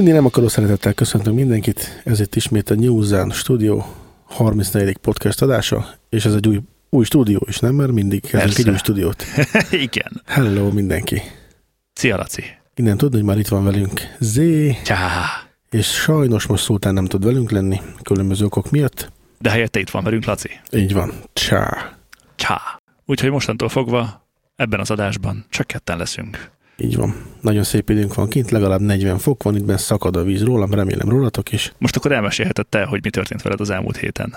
Szűnni nem akaró szeretettel köszöntünk mindenkit, ez itt ismét a New Zen Studio 34. podcast adása, és ez egy új, új stúdió is, nem? Mert mindig kezdünk egy új stúdiót. Igen. Hello mindenki! Szia, Laci. Innen tudni, hogy már itt van velünk Zé, Csá. és sajnos most Szultán nem tud velünk lenni, különböző okok miatt. De helyette itt van velünk, Laci. Így van. Csá. Csá. Úgyhogy mostantól fogva ebben az adásban csak ketten leszünk. Így van. Nagyon szép időnk van kint, legalább 40 fok van, itt benne szakad a víz rólam, remélem rólatok is. Most akkor elmesélheted te, hogy mi történt veled az elmúlt héten.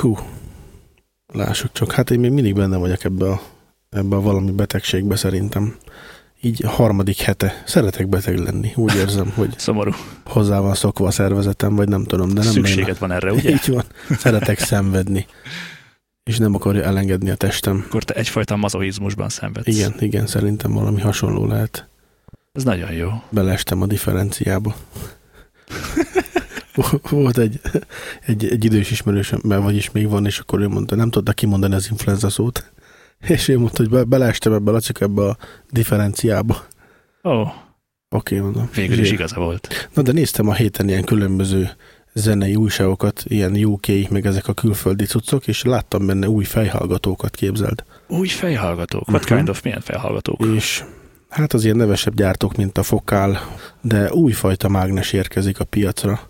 Hú, lássuk csak. Hát én még mindig benne vagyok ebbe a, ebbe a valami betegségbe szerintem. Így a harmadik hete. Szeretek beteg lenni. Úgy érzem, hogy Szomorú. hozzá van szokva a szervezetem, vagy nem tudom, de nem Szükséged van erre, ugye? Így van. Szeretek szenvedni. És nem akarja elengedni a testem. Akkor te egyfajta mazohizmusban szenvedsz. Igen, igen, szerintem valami hasonló lehet. Ez nagyon jó. Beleestem a differenciába. Volt egy, egy, egy idős ismerősöm, mert vagyis még van, és akkor ő mondta, nem tudta kimondani az influenza szót. És ő mondta, hogy be, beleestem ebbe, Lacik, ebbe a differenciába. Ó, oh, Oké, mondom. végül is igaza volt. Na de néztem a héten ilyen különböző zenei újságokat, ilyen UK, meg ezek a külföldi cuccok, és láttam benne új fejhallgatókat képzeld. Új fejhallgatók. What kind of milyen fejhallgatók? És hát az ilyen nevesebb gyártók, mint a Fokál, de újfajta mágnes érkezik a piacra.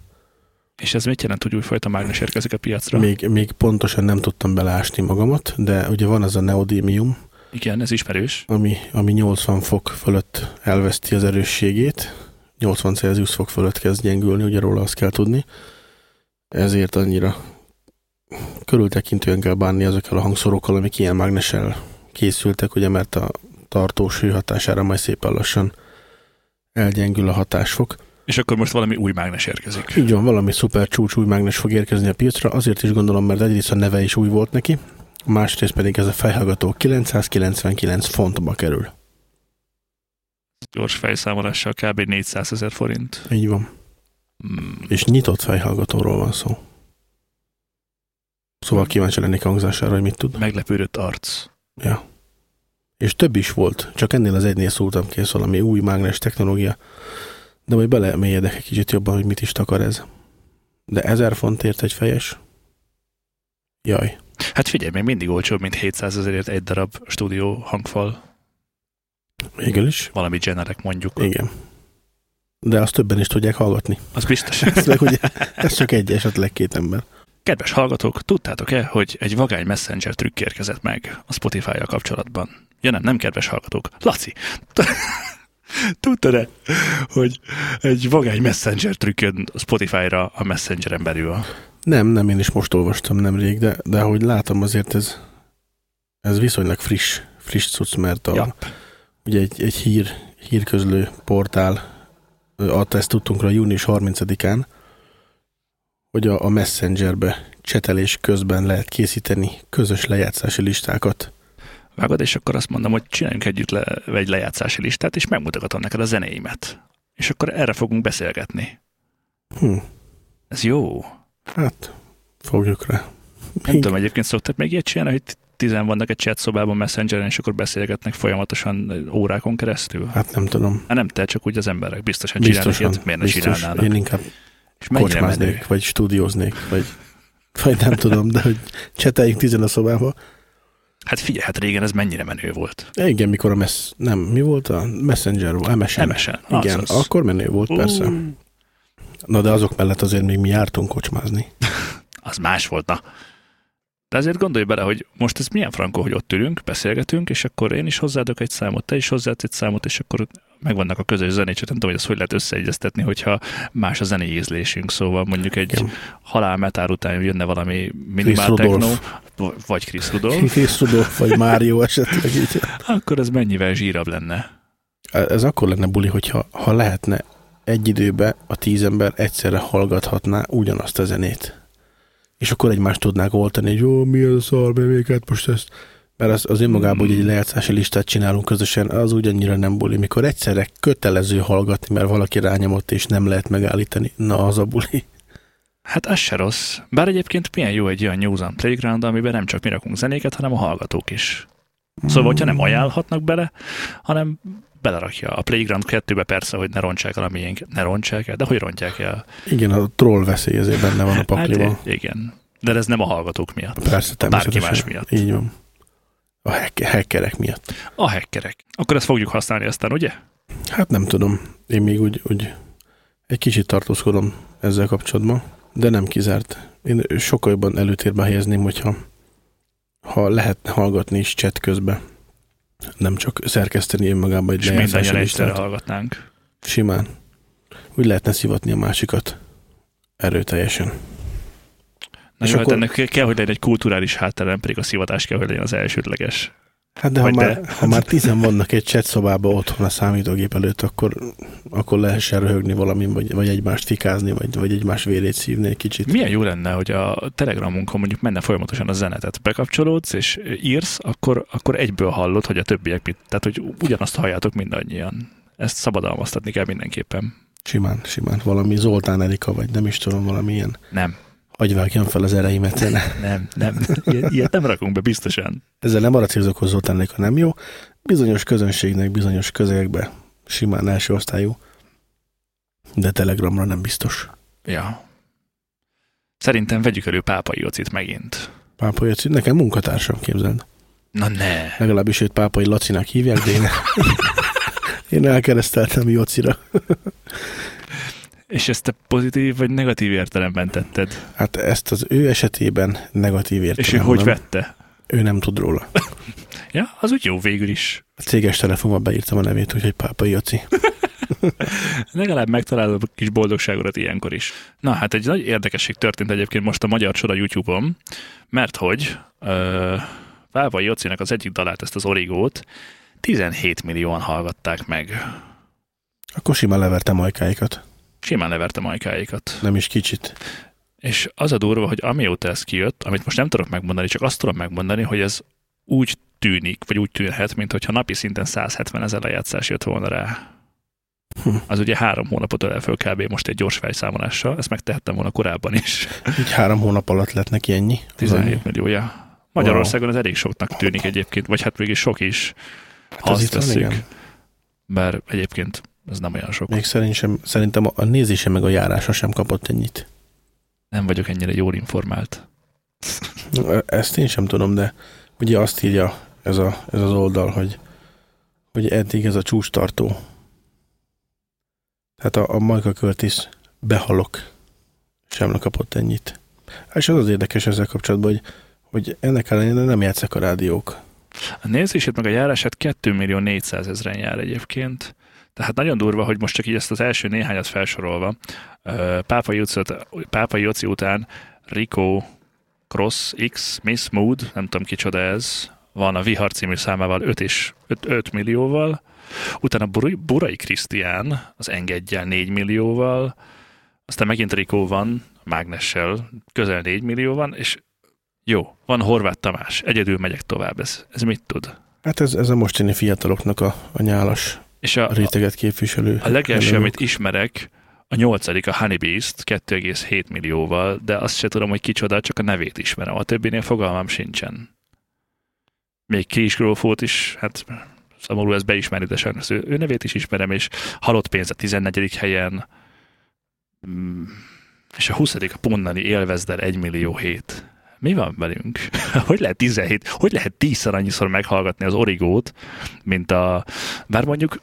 És ez mit jelent, hogy újfajta mágnes érkezik a piacra? Még, még pontosan nem tudtam beleásni magamat, de ugye van az a neodémium, Igen, ez ismerős. ami, ami 80 fok fölött elveszti az erősségét, 80 Celsius fok fölött kezd gyengülni, ugye róla azt kell tudni. Ezért annyira körültekintően kell bánni azokkal a hangszorokkal, amik ilyen mágnessel készültek, ugye mert a tartós hő hatására majd szépen lassan elgyengül a hatásfok. És akkor most valami új mágnes érkezik. Így van, valami szuper csúcs új mágnes fog érkezni a piacra, azért is gondolom, mert egyrészt a neve is új volt neki, másrészt pedig ez a fejhallgató 999 fontba kerül. Gyors fejszámolással kb. 400 ezer forint. Így van. Hmm. És nyitott fejhallgatóról van szó. Szóval kíváncsi lennék hangzására, hogy mit tud. Meglepődött arc. Ja. És több is volt, csak ennél az egynél szóltam kész valami új mágnes technológia. De majd belemélyedek egy kicsit jobban, hogy mit is takar ez. De 1000 fontért egy fejes? Jaj. Hát figyelj, még mindig olcsóbb, mint 700 ezerért egy darab stúdió hangfal. Végül is. Valami generek mondjuk. Igen. De azt többen is tudják hallgatni. Az biztos. Ez, meg ugye, ez csak egy, esetleg két ember. Kedves hallgatók, tudtátok-e, hogy egy vagány messenger trükk érkezett meg a Spotify-jal kapcsolatban? Ja nem, nem kedves hallgatók. Laci, tudtad-e, hogy egy vagány messenger trükk jön a Spotify-ra a messengeren belül? Nem, nem, én is most olvastam nemrég, de, de ahogy látom azért ez, ez viszonylag friss, friss cucc, mert a, Ja. Ugye egy, egy hír, hírközlő portál adta ezt tudtunkra június 30-án, hogy a, a Messengerbe csetelés közben lehet készíteni közös lejátszási listákat. Vágod, és akkor azt mondom, hogy csináljunk együtt le, egy lejátszási listát, és megmutogatom neked a zenéimet. És akkor erre fogunk beszélgetni. Hm, Ez jó. hát fogjuk rá. Nem tudom, egyébként szoktak még ilyet csinálni, hogy tizen vannak egy chat szobában messengeren, és akkor beszélgetnek folyamatosan órákon keresztül? Hát nem tudom. Hát nem te, csak úgy az emberek. Biztosan csinálnak Biztosan, ilyet, miért ne biztos. csinálnának? Én inkább És mennyire menő? kocsmáznék, vagy stúdióznék, vagy, vagy nem tudom, de hogy cseteljünk tizen a szobába. Hát figyelj, hát régen ez mennyire menő volt. Igen, mikor a mess... Nem, mi volt a Messenger? MSN. MSN. Igen, azaz. akkor menő volt, persze. Ú, Na de azok mellett azért még mi jártunk kocsmázni. Az más volt, na. De azért gondolj bele, hogy most ez milyen frankó, hogy ott ülünk, beszélgetünk, és akkor én is hozzáadok egy számot, te is hozzáadsz egy számot, és akkor megvannak a közös zenék, csak nem tudom, hogy ezt hogy lehet összeegyeztetni, hogyha más a zenei ízlésünk. Szóval mondjuk egy Igen. halál metár után jönne valami minimál techno, vagy Chris Rudolph, Chris Rudolph, vagy Mário esetleg így. akkor ez mennyivel zsírabb lenne. Ez akkor lenne buli, hogyha ha lehetne egy időbe a tíz ember egyszerre hallgathatná ugyanazt a zenét. És akkor egymást tudnák oltani, hogy jó, mi az a szar, bevéket most ezt. Mert az, az önmagában, hogy egy lejátszási listát csinálunk közösen, az ugyannyira nem buli. Mikor egyszerre kötelező hallgatni, mert valaki rányomott és nem lehet megállítani, na az a buli. Hát ez se rossz. Bár egyébként milyen jó egy olyan News on Playground, amiben nem csak mi rakunk zenéket, hanem a hallgatók is. Szóval, hogyha nem ajánlhatnak bele, hanem belerakja. A Playground 2-be persze, hogy ne rontsák el a miénk, ne rontsák el, de hogy rontják el? Igen, a troll veszély ezért benne van a pakliban. Hát, igen. De ez nem a hallgatók miatt. Persze, Bárki természetesen. más miatt. Így van. A hack- hackerek miatt. A hackerek. Akkor ezt fogjuk használni aztán, ugye? Hát nem tudom. Én még úgy, úgy egy kicsit tartózkodom ezzel kapcsolatban, de nem kizárt. Én sokkal jobban előtérbe helyezném, hogyha ha lehetne hallgatni is chat közben. Nem csak szerkeszteni önmagában egy És lejátszási egyszerre hallgatnánk. Simán. Úgy lehetne szivatni a másikat erőteljesen. Na És jó, hát akkor- ennek kell, hogy legyen egy kulturális háttere, nem pedig a szivatás kell, hogy legyen az elsődleges. Hát de ha Vagy már, de. ha már tizen vannak egy chat szobában otthon a számítógép előtt, akkor, akkor lehessen röhögni valamin, vagy, vagy egymást fikázni, vagy, vagy egymás vérét szívni egy kicsit. Milyen jó lenne, hogy a Telegramunkon mondjuk menne folyamatosan a zenetet. Bekapcsolódsz és írsz, akkor, akkor egyből hallod, hogy a többiek mit. Tehát, hogy ugyanazt halljátok mindannyian. Ezt szabadalmaztatni kell mindenképpen. Simán, simán. Valami Zoltán Erika, vagy nem is tudom, valami ilyen Nem, agyvágjon fel az ereimet zene. nem, nem. Ilyet, ilyet nem rakunk be biztosan. Ezzel nem arra célzok, hogy Zoltán Erika nem jó. Bizonyos közönségnek, bizonyos közegekbe simán első osztályú, de Telegramra nem biztos. Ja. Szerintem vegyük elő Pápa Jocit megint. Pápai Laci, nekem munkatársam, képzeld. Na ne. Legalábbis őt Pápai Lacinak hívják, de én, én elkereszteltem Jocira. És ezt te pozitív vagy negatív értelemben tetted? Hát ezt az ő esetében negatív értelem. És ő hogy vette? Ő nem tud róla. Ja, az úgy jó végül is. A céges telefonban beírtam a nevét, úgyhogy Pápai Joci. Legalább megtalálod a kis boldogságodat ilyenkor is. Na hát egy nagy érdekesség történt egyébként most a magyar csora YouTube-on, mert hogy ö, Pápai Jocinak az egyik dalát, ezt az Origót 17 millióan hallgatták meg. Akkor simán leverte majkáikat. Simán leverte majkáikat. Nem is kicsit. És az a durva, hogy amióta ez kijött, amit most nem tudok megmondani, csak azt tudom megmondani, hogy ez úgy tűnik, vagy úgy tűnhet, mint hogyha napi szinten 170 ezer lejátszás jött volna rá. Hm. Az ugye három hónapot ölel föl kb. most egy gyors felszámolással, ezt megtehettem volna korábban is. Így három hónap alatt lett neki ennyi. Az 17 milliója. Magyarországon ez elég soknak tűnik egyébként, vagy hát mégis sok is, ha az azt veszük. igen. Bár egyébként ez nem olyan sok. Még szerintem, szerintem a nézése meg a járása sem kapott ennyit. Nem vagyok ennyire jól informált. Ezt én sem tudom, de ugye azt írja ez, a, ez az oldal, hogy, hogy eddig ez a csúcs tartó. Tehát a, a Majka Curtis behalok sem kapott ennyit. És az az érdekes ezzel kapcsolatban, hogy, hogy ennek ellenére nem játszak a rádiók. A nézését meg a járását 2 millió 400 ezeren jár egyébként. Tehát nagyon durva, hogy most csak így ezt az első néhányat felsorolva, ö, Pápa Jóci, Pápa Jóci után Rico Cross X Miss Mood, nem tudom kicsoda ez, van a Vihar című számával 5, és 5, 5 millióval, utána Burai, Burai Krisztián az Engedjel 4 millióval, aztán megint Rico van, Mágnessel közel 4 millió van, és jó, van Horváth Tamás, egyedül megyek tovább, ez, ez mit tud? Hát ez, ez a mostani fiataloknak a, a nyálas És a, a, réteget képviselő. a legelső, amit ismerek, a nyolcadik, a Honey Beast, 2,7 millióval, de azt se tudom, hogy kicsoda, csak a nevét ismerem. A többinél fogalmam sincsen. Még Kis Grófót is, hát szomorú ezt beismerni, de sajnos ő, ő nevét is ismerem, és halott pénz a 14. helyen, Mm, és a 20. a Ponnani élvezdel 1 millió 7. Mi van velünk? hogy lehet 17, hogy lehet 10-szer annyiszor meghallgatni az origót, mint a, bár mondjuk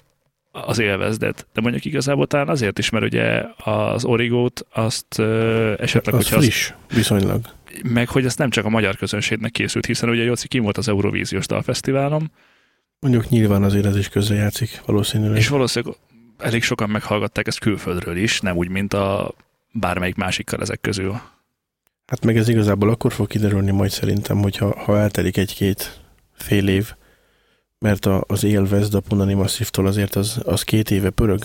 az élvezdet, de mondjuk igazából talán azért is, mert ugye az origót azt ö, esetleg, az hogyha friss, viszonylag. meg hogy ezt nem csak a magyar közönségnek készült, hiszen ugye Jóci kim volt az Eurovíziós Dalfesztiválon, Mondjuk nyilván azért ez is közrejátszik valószínűleg. és valószínűleg elég sokan meghallgatták ezt külföldről is, nem úgy, mint a bármelyik másikkal ezek közül. Hát meg ez igazából akkor fog kiderülni majd szerintem, hogyha ha eltelik egy-két fél év, mert a, az élvezd a Punani Masszívtól azért az, az két éve pörög,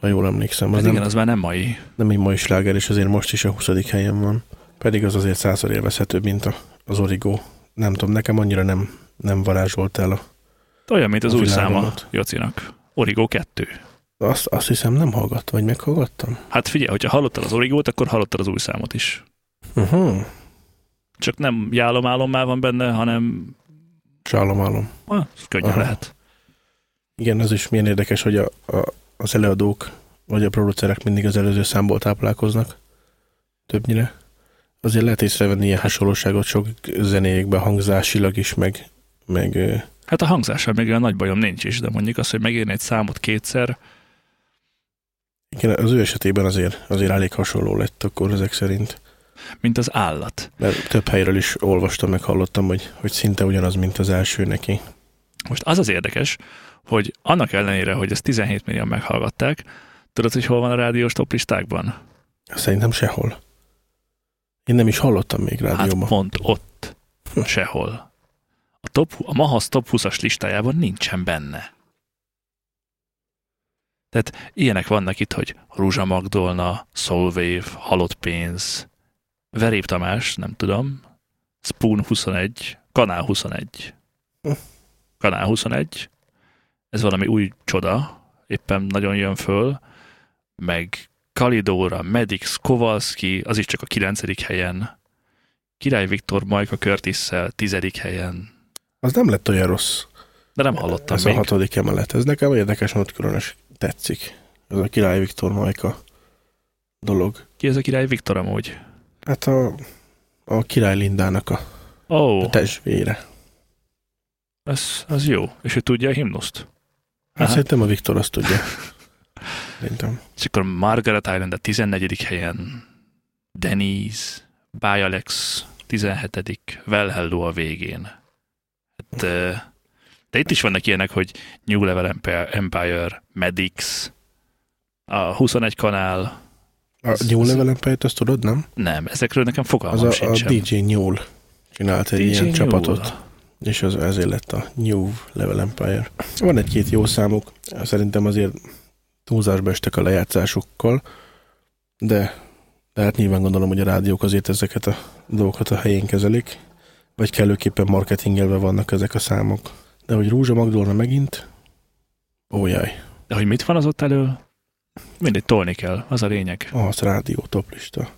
ha jól emlékszem. Az Hát nem, igen, az már nem mai. nem egy mai sláger, és azért most is a 20. helyen van. Pedig az azért százszor élvezhetőbb, mint a, az Origo. Nem tudom, nekem annyira nem, nem varázsolt el. A, Olyan, mint az új száma. Jocinak. Origo 2. azt, azt hiszem nem hallgat, vagy meghallgattam? Hát figyelj, hogyha hallottad az Origót, akkor hallottad az új számot is. Uh-huh. Csak nem jálom már van benne, hanem Sálom, állom. ah, könnyen Aha. lehet. Igen, az is milyen érdekes, hogy a, a, az előadók vagy a producerek mindig az előző számból táplálkoznak. Többnyire. Azért lehet észrevenni ilyen hasonlóságot sok zenéjékben hangzásilag is, meg, meg Hát a hangzással még olyan nagy bajom nincs is, de mondjuk az, hogy megírni egy számot kétszer, igen, az ő esetében azért, azért elég hasonló lett akkor ezek szerint. Mint az állat. Mert több helyről is olvastam, meg hallottam, hogy, hogy szinte ugyanaz, mint az első neki. Most az az érdekes, hogy annak ellenére, hogy ezt 17 millióan meghallgatták, tudod, hogy hol van a rádiós toplistákban? Szerintem sehol. Én nem is hallottam még Hát rádióban. pont ott. Sehol. A, top, a Mahasz top 20-as listájában nincsen benne. Tehát ilyenek vannak itt, hogy Rúzsa Magdolna, Soulwave, Halott pénz, Verép Tamás, nem tudom, Spoon 21, Kanál 21. Hm. Kanál 21. Ez valami új csoda, éppen nagyon jön föl, meg Kalidóra, Medix, Kowalski, az is csak a kilencedik helyen. Király Viktor Majka Curtis-szel tizedik helyen. Az nem lett olyan rossz. De nem hallottam Ez még. a hatodik emelet. Ez nekem érdekes, ott különös tetszik. Ez a Király Viktor Majka dolog. Ki ez a Király Viktor amúgy? Hát a, a Király Lindának a, Ó, a oh, testvére. ez, az jó. És ő tudja a himnuszt? Hát Aha. szerintem a Viktor azt tudja. Szerintem. És akkor Margaret Island a 14. helyen, Denise, By Alex 17. Well Hello a végén. Hát, de itt is vannak ilyenek, hogy New Level Empire, Medix, a 21 kanál, A New Level empire azt tudod, nem? nem, ezekről nekem Az fogalmam a, a sincsen. DJ Newell csinált egy DJ ilyen Newell. csapatot, és az, ezért lett a New Level Empire. Van egy-két jó számuk, szerintem azért túlzásba estek a lejátszásokkal, de, de hát nyilván gondolom, hogy a rádiók azért ezeket a dolgokat a helyén kezelik, vagy kellőképpen marketingelve vannak ezek a számok. De hogy Rúzsa Magdolna megint, ó jaj, De hogy mit van az ott elő? Mindegy, tolni kell, az a lényeg. az rádió toplista.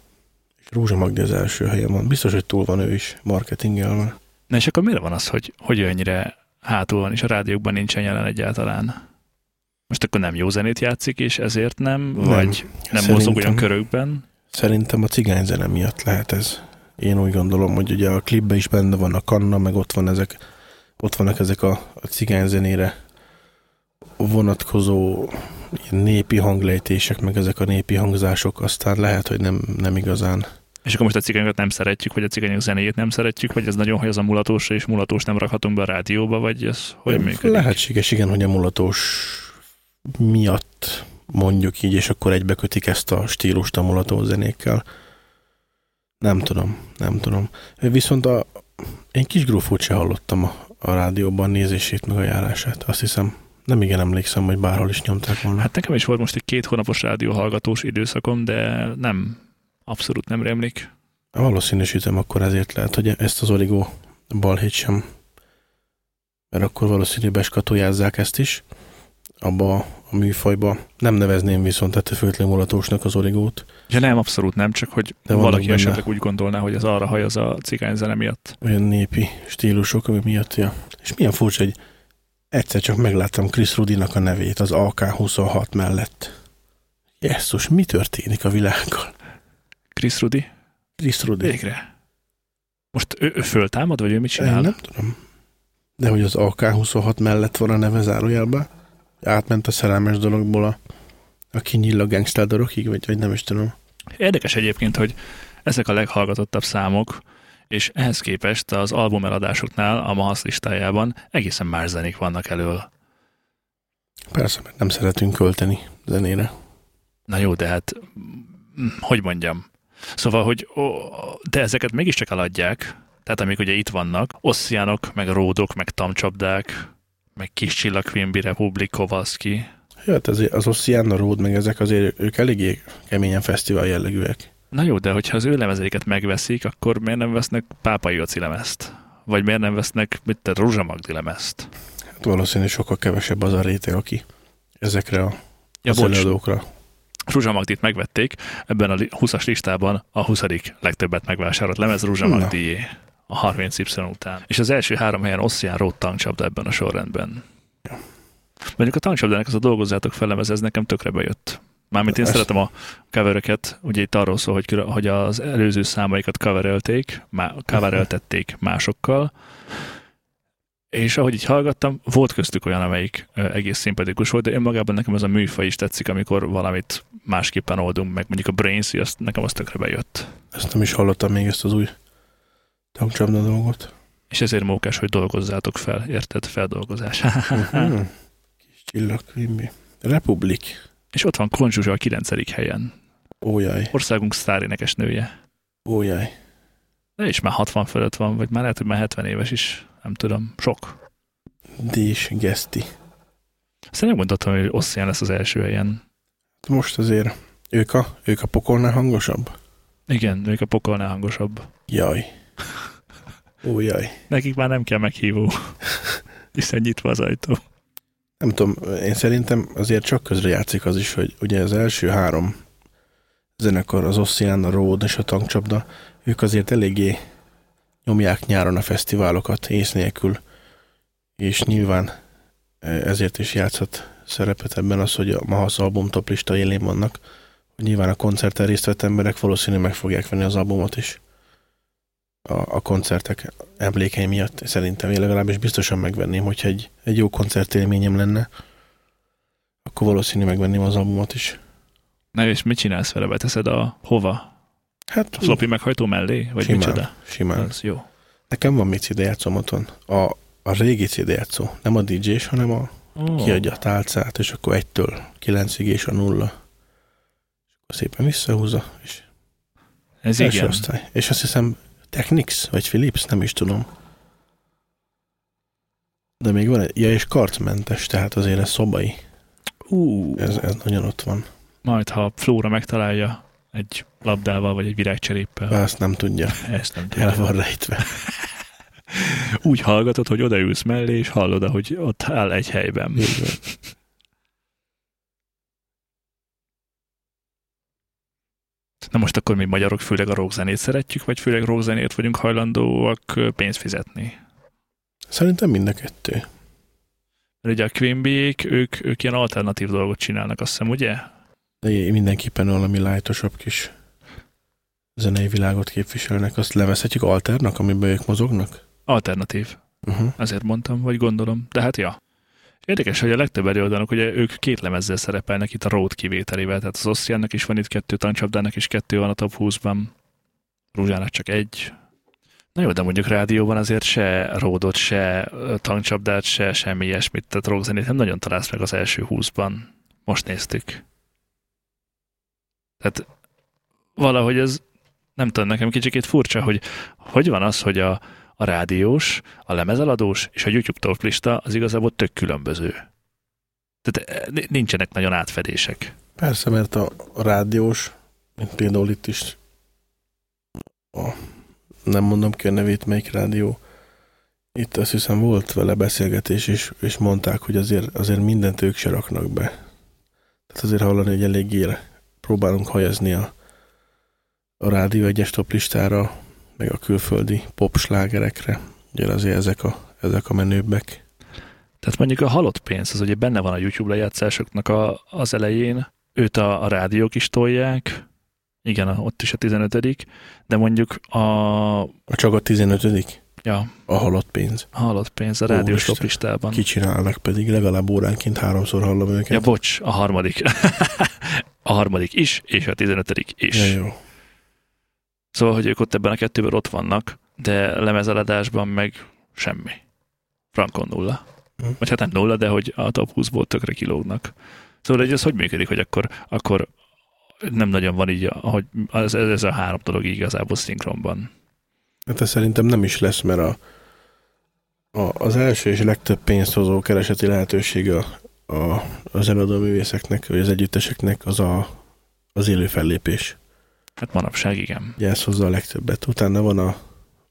És Rúzsa Magdi az első helyen van. Biztos, hogy túl van ő is marketingelve. Na és akkor miért van az, hogy, hogy ő ennyire hátul van, és a rádiókban nincsen jelen egyáltalán? Most akkor nem jó zenét játszik, és ezért nem? Nem. Vagy nem Szerintem- mozog olyan körökben? Szerintem a cigányzene miatt lehet ez. Én úgy gondolom, hogy ugye a klipben is benne van a kanna, meg ott van ezek, ott vannak ezek a, a cigányzenére vonatkozó népi hanglejtések, meg ezek a népi hangzások, aztán lehet, hogy nem, nem igazán. És akkor most a cigányokat nem szeretjük, vagy a cigányok zenéjét nem szeretjük, vagy ez nagyon, hogy az a mulatósra, és mulatós nem rakhatunk be a rádióba, vagy ez hogy működik? Lehetséges, igen, hogy a mulatós miatt mondjuk így, és akkor egybekötik ezt a stílust a mulató zenékkel. Nem tudom, nem tudom. Viszont a, én kis grúfót se hallottam a, a rádióban nézését, meg a járását. Azt hiszem, nem igen emlékszem, hogy bárhol is nyomták volna. Hát, nekem is volt most egy két hónapos rádióhallgatós időszakom, de nem, abszolút nem rémlik. valószínűsítem, akkor ezért lehet, hogy ezt az origó balhét sem. Mert akkor valószínűleg beskatujázzák ezt is abba a műfajba. Nem nevezném viszont ettől függetlenül mulatósnak az origót. Ja nem, abszolút nem, csak hogy De valaki benne. esetleg úgy gondolná, hogy ez arra hajaz a cigányzene miatt. olyan népi stílusok, ami miatt, ja. És milyen furcsa, hogy egyszer csak megláttam Chris Rudinak a nevét az AK-26 mellett. Jesszus, mi történik a világgal? Chris Rudi? Chris Rudi. Végre. Most ő, ő föltámad, vagy ő mit Én csinál? nem tudom. De hogy az AK-26 mellett van a neve zárójelben? Átment a szerelmes dologból a, a kinyill a gangster dologig, vagy, vagy nem is tudom. Érdekes egyébként, hogy ezek a leghallgatottabb számok, és ehhez képest az albumeladásoknál a Mahasz listájában egészen más zenék vannak elől. Persze, mert nem szeretünk költeni zenére. Na jó, de hát, hogy mondjam. Szóval, hogy ó, de ezeket mégiscsak eladják, tehát amik ugye itt vannak, ossziánok, meg ródok, meg tamcsapdák, meg kis csillag Quimby Republic, Kowalski. Ja, hát az, az Oceana Road, meg ezek azért ők eléggé keményen fesztivál jellegűek. Na jó, de hogyha az ő lemezeiket megveszik, akkor miért nem vesznek Pápai Joci lemezt? Vagy miért nem vesznek, mit te, Rózsa Magdi lemezt? Hát valószínűleg sokkal kevesebb az a réteg, aki ezekre a Ja, az bocs, előadókra. Rózsa Magdit megvették, ebben a li- 20-as listában a 20. legtöbbet megvásárolt lemez Rózsa. Magdié a 30Y után. És az első három helyen Ossian Road tankcsapda ebben a sorrendben. Mondjuk a tankcsapdának az a dolgozzátok felem, ez nekem tökre bejött. Mármint én szeretem a covereket, ugye itt arról szól, hogy, hogy az előző számaikat coverelték, má, covereltették másokkal, és ahogy így hallgattam, volt köztük olyan, amelyik egész szimpatikus volt, de önmagában nekem ez a műfaj is tetszik, amikor valamit másképpen oldunk meg. Mondjuk a Brains, azt, nekem az tökre bejött. Ezt nem is hallottam még ezt az új tankcsapda dolgot. És ezért mókás, hogy dolgozzátok fel, érted? Feldolgozás. Mhm. Kis csillagkrimbi. Republik. És ott van Konzsuzsa a 9. helyen. Ójaj, Országunk sztárénekes nője. ójaj. De is már 60 fölött van, vagy már lehet, hogy már 70 éves is. Nem tudom. Sok. Dés Geszti. Aztán megmondhatom, hogy Ossian lesz az első helyen. Most azért ők a, ők a pokolnál hangosabb? Igen, ők a pokolnál hangosabb. Jaj. Ójaj. Nekik már nem kell meghívó. Hiszen nyitva az ajtó. Nem tudom, én szerintem azért csak közre játszik az is, hogy ugye az első három zenekar, az Ossian, a Road és a Tankcsapda, ők azért eléggé nyomják nyáron a fesztiválokat ész nélkül, és nyilván eh, ezért is játszhat szerepet ebben az, hogy a Mahasz album toplista élén vannak, hogy nyilván a koncerten részt vett emberek valószínűleg meg fogják venni az albumot is a, a koncertek emlékei miatt. Szerintem én legalábbis biztosan megvenném, hogyha egy, egy jó koncertélményem lenne, akkor valószínű megvenném az albumot is. Na és mit csinálsz vele? Beteszed a hova? Hát A floppy meghajtó mellé? Vagy simán, micsoda? simán. Az jó. Nekem van még CD játszom otthon. A, a régi CD játszó. Nem a DJ-s, hanem a Oh. kiadja a tálcát, és akkor egytől kilencig és a nulla. És akkor szépen visszahúzza, és Ez igen. osztály. És azt hiszem Technics, vagy Philips, nem is tudom. De még van egy, ja, és karcmentes, tehát azért ez szobai. Ú, Ez, ez nagyon ott van. majd ha Flóra megtalálja egy labdával, vagy egy virágcseréppel, Azt nem tudja. ezt nem El tudja. van rejtve. Úgy hallgatod, hogy odaülsz mellé, és hallod, hogy ott áll egy helyben. Így van. Na most akkor mi magyarok főleg a rockzenét szeretjük, vagy főleg rockzenét vagyunk hajlandóak pénzt fizetni? Szerintem mind a kettő. Mert ugye a Quimbyék, ők, ők ilyen alternatív dolgot csinálnak, azt hiszem, ugye? De mindenképpen valami lájtosabb kis zenei világot képviselnek. Azt levezhetjük alternak, amiben ők mozognak? Alternatív. Uh-huh. Ezért mondtam, vagy gondolom. De hát ja. Érdekes, hogy a legtöbb előadónak ugye ők két lemezzel szerepelnek itt a Road kivételével, tehát az Ossiannak is van itt kettő, Tankcsapdának is kettő van a top 20-ban, Rúzsának csak egy. Na jó, de mondjuk rádióban azért se Roadot, se ö, Tankcsapdát, se semmi ilyesmit, tehát rockzenét nem nagyon találsz meg az első 20-ban. Most néztük. Tehát valahogy ez nem tudom, nekem kicsikét furcsa, hogy hogy van az, hogy a, a rádiós, a lemezeladós és a YouTube top lista az igazából tök különböző. Tehát eh, ni- nincsenek nagyon átfedések. Persze, mert a rádiós, mint például itt is a, nem mondom ki a nevét, melyik rádió, itt azt hiszem volt vele beszélgetés, és, és mondták, hogy azért, azért mindent ők se raknak be. Tehát azért hallani, hogy eléggé próbálunk hajazni a, a rádió egyes top listára, meg a külföldi popslágerekre. Ugye azért ezek a, ezek a menőbbek. Tehát mondjuk a halott pénz, az ugye benne van a YouTube lejátszásoknak a, az elején, őt a, a rádiók is tolják, igen, ott is a 15 de mondjuk a, A csak a 15 ja, a halott pénz. a halott pénz a rádiós top listában. Kicsinálnak pedig, legalább óránként háromszor hallom őket. Ja, bocs, a harmadik. a harmadik is, és a 15 is. Ja, jó. Szóval, hogy ők ott ebben a kettőben ott vannak, de lemezeladásban meg semmi. Frankon nulla. Hm. Vagy hát nem nulla, de hogy a top 20-ból tökre kilógnak. Szóval hogy ez hogy működik, hogy akkor, akkor nem nagyon van így, hogy ez, ez a három dolog igazából szinkronban. Hát ez szerintem nem is lesz, mert a, a, az első és legtöbb pénzt hozó kereseti lehetőség a, a, az eladó művészeknek, vagy az együtteseknek az a, az élő fellépés. Hát manapság igen. Ugye ez hozza a legtöbbet. Utána van a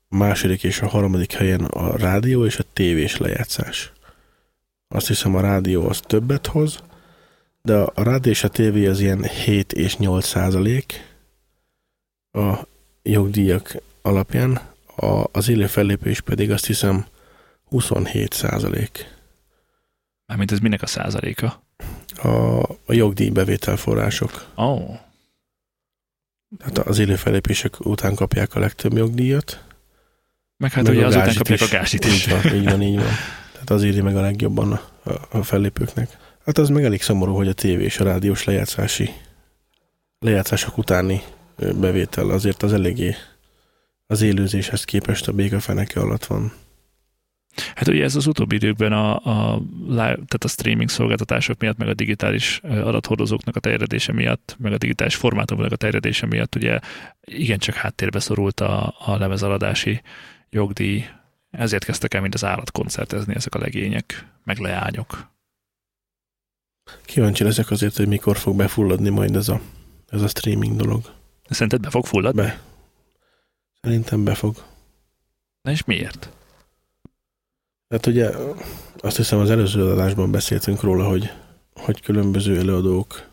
második és a harmadik helyen a rádió és a tévés lejátszás. Azt hiszem a rádió az többet hoz, de a, rádió és a tévé az ilyen 7 és 8 százalék a jogdíjak alapján, a, az élő fellépés pedig azt hiszem 27 százalék. Mármint ez minek a százaléka? A, a jogdíj bevételforrások. Ó, oh. Hát az élő felépések után kapják a legtöbb jogdíjat. meg hát Meg ugye a azután kapják a is. gázsit is. Így van, így van, így van. Tehát az éri meg a legjobban a, a, a fellépőknek. Hát az meg elég szomorú, hogy a tévé és a rádiós lejátszási lejátszások utáni bevétel azért az eléggé az élőzéshez képest a békafeneke alatt van. Hát ugye ez az utóbbi időkben a, a, tehát a streaming szolgáltatások miatt, meg a digitális adathordozóknak a terjedése miatt, meg a digitális formátumnak a terjedése miatt ugye igencsak háttérbe szorult a, a lemezaladási jogdíj. Ezért kezdtek el mind az állat koncertezni ezek a legények, meg leányok. Kíváncsi leszek azért, hogy mikor fog befulladni majd ez a, ez a streaming dolog. Szerinted be fog fulladni? Be. Szerintem befog. Na és miért? Hát ugye azt hiszem az előző adásban beszéltünk róla, hogy, hogy különböző előadók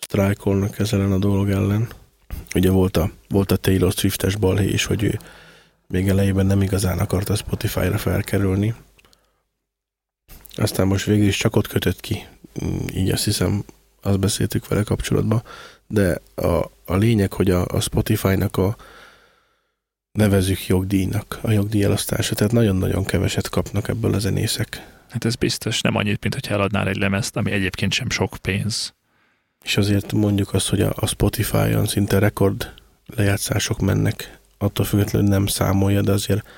sztrájkolnak ezzel a dolog ellen. Ugye volt a, volt a Taylor Swift-es balhé is, hogy ő még elejében nem igazán akart a Spotify-ra felkerülni. Aztán most végül is csak ott kötött ki. Mm, Így azt hiszem, azt beszéltük vele kapcsolatban. De a, a lényeg, hogy a, a Spotify-nak a nevezük jogdíjnak, a jogdíj elosztása. Tehát nagyon-nagyon keveset kapnak ebből a zenészek. Hát ez biztos nem annyit, mint hogyha eladnál egy lemezt, ami egyébként sem sok pénz. És azért mondjuk azt, hogy a, Spotify-on szinte rekord lejátszások mennek, attól függetlenül nem számolja, de azért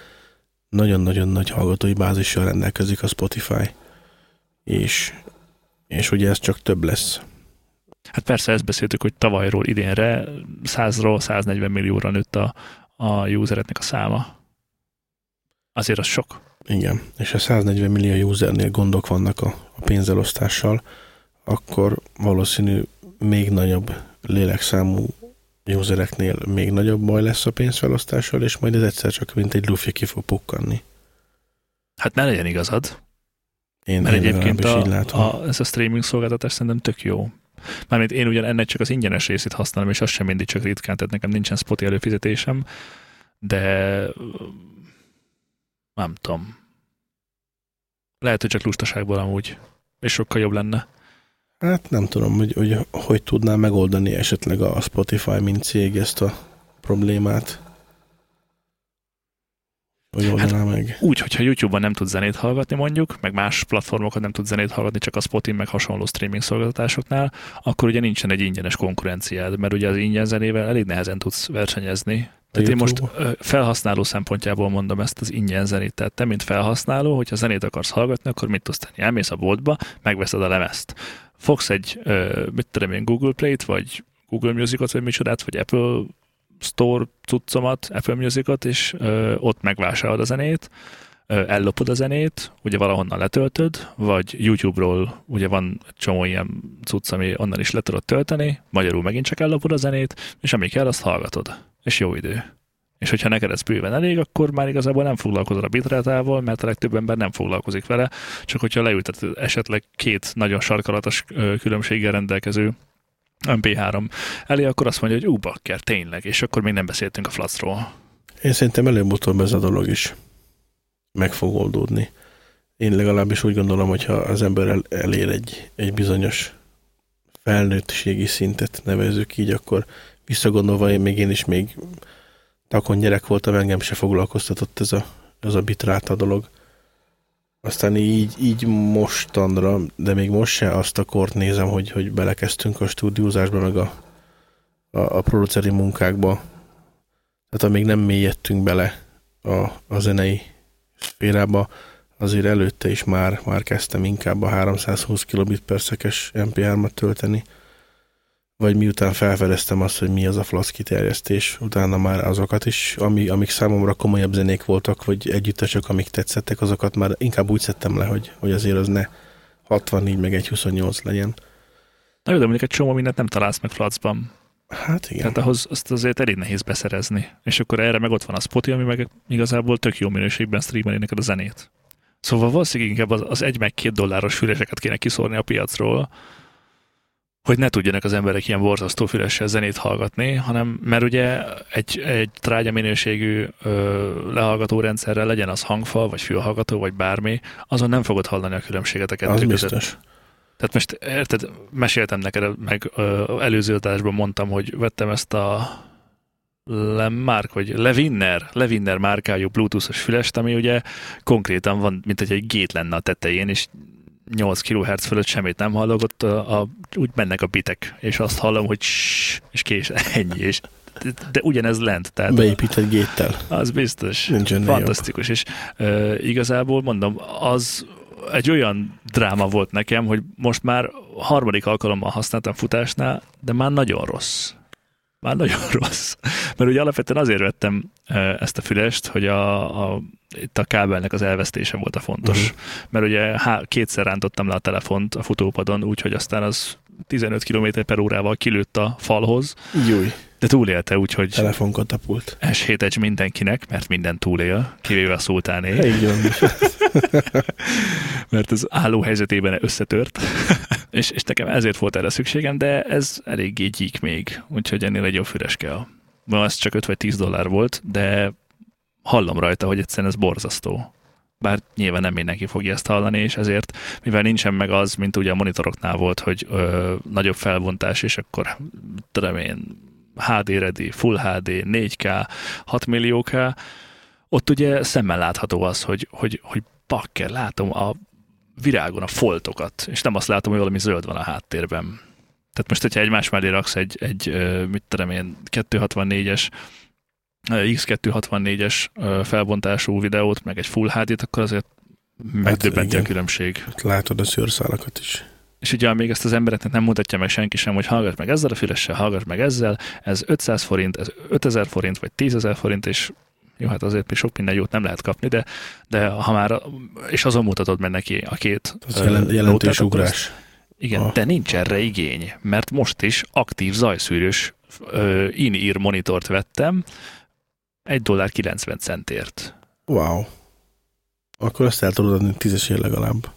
nagyon-nagyon nagy hallgatói bázissal rendelkezik a Spotify. És, és ugye ez csak több lesz. Hát persze ezt beszéltük, hogy tavalyról idénre 100-ról 140 millióra nőtt a, a usereknek a száma. Azért az sok. Igen, és a 140 millió usernél gondok vannak a, a pénzelosztással, akkor valószínű még nagyobb lélekszámú usereknél még nagyobb baj lesz a pénzfelosztással, és majd ez egyszer csak mint egy lufi ki fog pukkanni. Hát ne legyen igazad, Én, mert én egyébként a, így látom. a, ez a streaming szolgáltatás szerintem tök jó. Mármint én ugyan ennek csak az ingyenes részét használom, és az sem mindig csak ritkán, tehát nekem nincsen Spotify előfizetésem, de nem tudom. Lehet, hogy csak lustaságból amúgy, és sokkal jobb lenne. Hát nem tudom, hogy hogy, hogy tudná megoldani esetleg a Spotify, mint cég ezt a problémát. Hogy oldaná hát, meg? Úgy, hogyha YouTube-on nem tud zenét hallgatni mondjuk, meg más platformokon nem tud zenét hallgatni, csak a Spotify meg hasonló streaming szolgáltatásoknál, akkor ugye nincsen egy ingyenes konkurenciád, mert ugye az ingyen zenével elég nehezen tudsz versenyezni. Tehát én most felhasználó szempontjából mondom ezt az ingyen zenét. Tehát te, mint felhasználó, hogyha zenét akarsz hallgatni, akkor mit tudsz tenni? Elmész a boltba, megveszed a lemezt. Fogsz egy, mit tudom én, Google Play-t, vagy Google Music-ot, vagy micsodát, vagy Apple Store cuccomat, Apple Music-ot, és ö, ott megvásárolod a zenét, ö, ellopod a zenét, ugye valahonnan letöltöd, vagy YouTube-ról ugye van csomó ilyen cucc, ami onnan is le tölteni, magyarul megint csak ellopod a zenét, és ami kell, azt hallgatod. És jó idő. És hogyha neked ez bőven elég, akkor már igazából nem foglalkozol a bitrátával, mert a legtöbb ember nem foglalkozik vele, csak hogyha leültet esetleg két nagyon sarkalatos különbséggel rendelkező MP3 elé, akkor azt mondja, hogy ú, bakker, tényleg, és akkor még nem beszéltünk a flacról. Én szerintem előbb-utóbb ez a dolog is meg fog oldódni. Én legalábbis úgy gondolom, hogy ha az ember el, elér egy, egy bizonyos felnőttségi szintet nevezzük így, akkor visszagondolva én még én is még takon gyerek voltam, engem se foglalkoztatott ez a, ez a bitráta dolog. Aztán így, így mostanra, de még most se azt a kort nézem, hogy, hogy belekezdtünk a stúdiózásba, meg a, a, a produceri munkákba. Tehát amíg nem mélyedtünk bele a, a zenei szférába, azért előtte is már, már kezdtem inkább a 320 kilobit per szekes MP3-at tölteni, vagy miután felfedeztem azt, hogy mi az a flash kiterjesztés, utána már azokat is, ami, amik számomra komolyabb zenék voltak, vagy együttesek, amik tetszettek, azokat már inkább úgy szedtem le, hogy, hogy azért az ne 64 meg 128 legyen. Na jó, de mondjuk egy csomó mindent nem találsz meg flacban. Hát igen. Tehát ahhoz azt azért elég nehéz beszerezni. És akkor erre meg ott van a Spotify, ami meg igazából tök jó minőségben streameli neked a zenét. Szóval valószínűleg inkább az, az egy meg két dolláros füleseket kéne kiszórni a piacról, hogy ne tudjanak az emberek ilyen borzasztó fülessel zenét hallgatni, hanem mert ugye egy, egy trágya minőségű ö, lehallgató rendszerrel legyen az hangfal, vagy fülhallgató, vagy bármi, azon nem fogod hallani a különbséget a kettő Az között. biztos. Tehát most érted, meséltem neked, meg ö, előző adásban mondtam, hogy vettem ezt a Lemmark, vagy Levinner, Levinner márkájú bluetoothos fülest, ami ugye konkrétan van, mint hogy egy gét lenne a tetején, és 8 kHz fölött semmit nem hallok, ott a, a, úgy mennek a bitek, és azt hallom, hogy ssss, és kés, ennyi, és de, de ugyanez lent, tehát Beépített géttel. az biztos. Nincs ennél Fantasztikus, és ö, igazából mondom, az egy olyan dráma volt nekem, hogy most már harmadik alkalommal használtam futásnál, de már nagyon rossz. Már nagyon rossz. Mert ugye alapvetően azért vettem ezt a fülest, hogy a, a, itt a kábelnek az elvesztése volt a fontos. Uh-huh. Mert ugye há, kétszer rántottam le a telefont a futópadon, úgyhogy aztán az 15 km per órával kilőtt a falhoz, Júj, de túlélte, úgyhogy telefonkatapult. S7 Edge mindenkinek, mert minden túlél, kivéve a szultáné, Így van. mert az álló helyzetében összetört, és, és nekem ezért volt erre szükségem, de ez eléggé gyík még, úgyhogy ennél egy jobb füles kell. Ma ez csak 5 vagy 10 dollár volt, de hallom rajta, hogy egyszerűen ez borzasztó. Bár nyilván nem mindenki fogja ezt hallani, és ezért, mivel nincsen meg az, mint ugye a monitoroknál volt, hogy ö, nagyobb felbontás, és akkor tudom én, HD ready, Full HD, 4K, 6 milliók, ott ugye szemmel látható az, hogy, hogy, hogy bakker, látom a virágon a foltokat, és nem azt látom, hogy valami zöld van a háttérben. Tehát most, hogyha egymás mellé raksz egy, egy mit tudom én, 264-es ö, X264-es ö, felbontású videót, meg egy Full HD-t, akkor azért megdöbbenti a igen. különbség. Látod a szőrszálakat is. És ugye még ezt az embereknek nem mutatja meg senki sem, hogy hallgass meg ezzel a fülessel, hallgass meg ezzel, ez 500 forint, ez 5000 forint, vagy 10 000 forint, és jó, hát azért sok minden jót nem lehet kapni, de, de ha már, és azon mutatod meg neki a két Az ö, jelen, jelentős azt- ugrás. Igen, Ah. de nincs erre igény, mert most is aktív zajszűrős in-ear monitort vettem, 1 dollár 90 centért. Wow. Akkor azt el tudod adni tízesért legalább.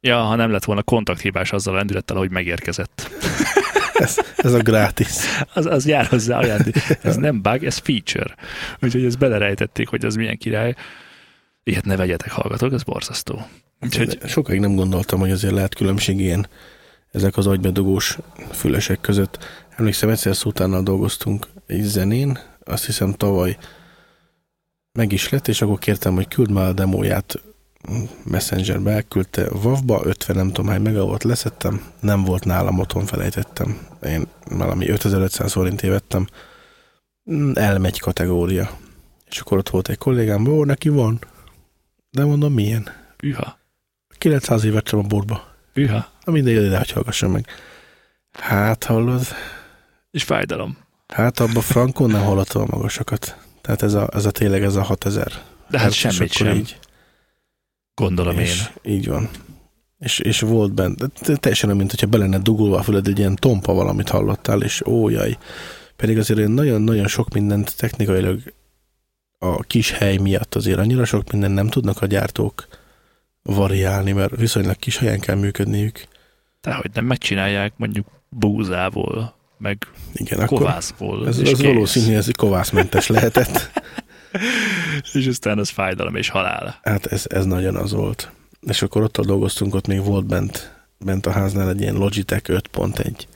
Ja, ha nem lett volna kontakthibás azzal a lendülettel, hogy megérkezett. Ez, ez a gratis. Az, az jár hozzá ajándék. Ez nem bug, ez feature. Úgyhogy ezt belerejtették, hogy az milyen király. Ilyet ne vegyetek, hallgatók, ez borzasztó. Úgyhogy Sokáig nem gondoltam, hogy azért lehet különbség ilyen ezek az agybedugós fülesek között. Emlékszem, egyszer Szutánnal dolgoztunk egy zenén, azt hiszem tavaly meg is lett, és akkor kértem, hogy küld már a demóját Messengerbe, elküldte WAV-ba, 50 nem tudom hány megawatt leszettem, nem volt nálam, otthon felejtettem. Én valami 5500 forintért vettem. Mm, Elmegy kategória. És akkor ott volt egy kollégám, ó, neki van. De mondom, milyen? üha, 900 évet sem a borba. üha, Na mindegy, ide hogy hallgassam meg. Hát hallod, és fájdalom. hát abba frankon nem hallottam a magasakat. Tehát ez a, ez a tényleg ez a 6000. De hát hertzes, semmit sem, Így, gondolom én. és így van. És, és volt benne, teljesen olyan, mint hogyha be lenne dugulva a füled, egy ilyen tompa valamit hallottál, és ó, jaj. Pedig azért nagyon-nagyon sok mindent technikailag a kis hely miatt azért annyira sok mindent nem tudnak a gyártók variálni, mert viszonylag kis helyen kell működniük. Tehát, hogy nem megcsinálják mondjuk búzából, meg Igen, kovászból. ez, ez valószínű, ez kovászmentes lehetett. És aztán az fájdalom és halál. Hát ez, ez nagyon az volt. És akkor ott dolgoztunk, ott még volt bent, bent a háznál egy ilyen Logitech 5.1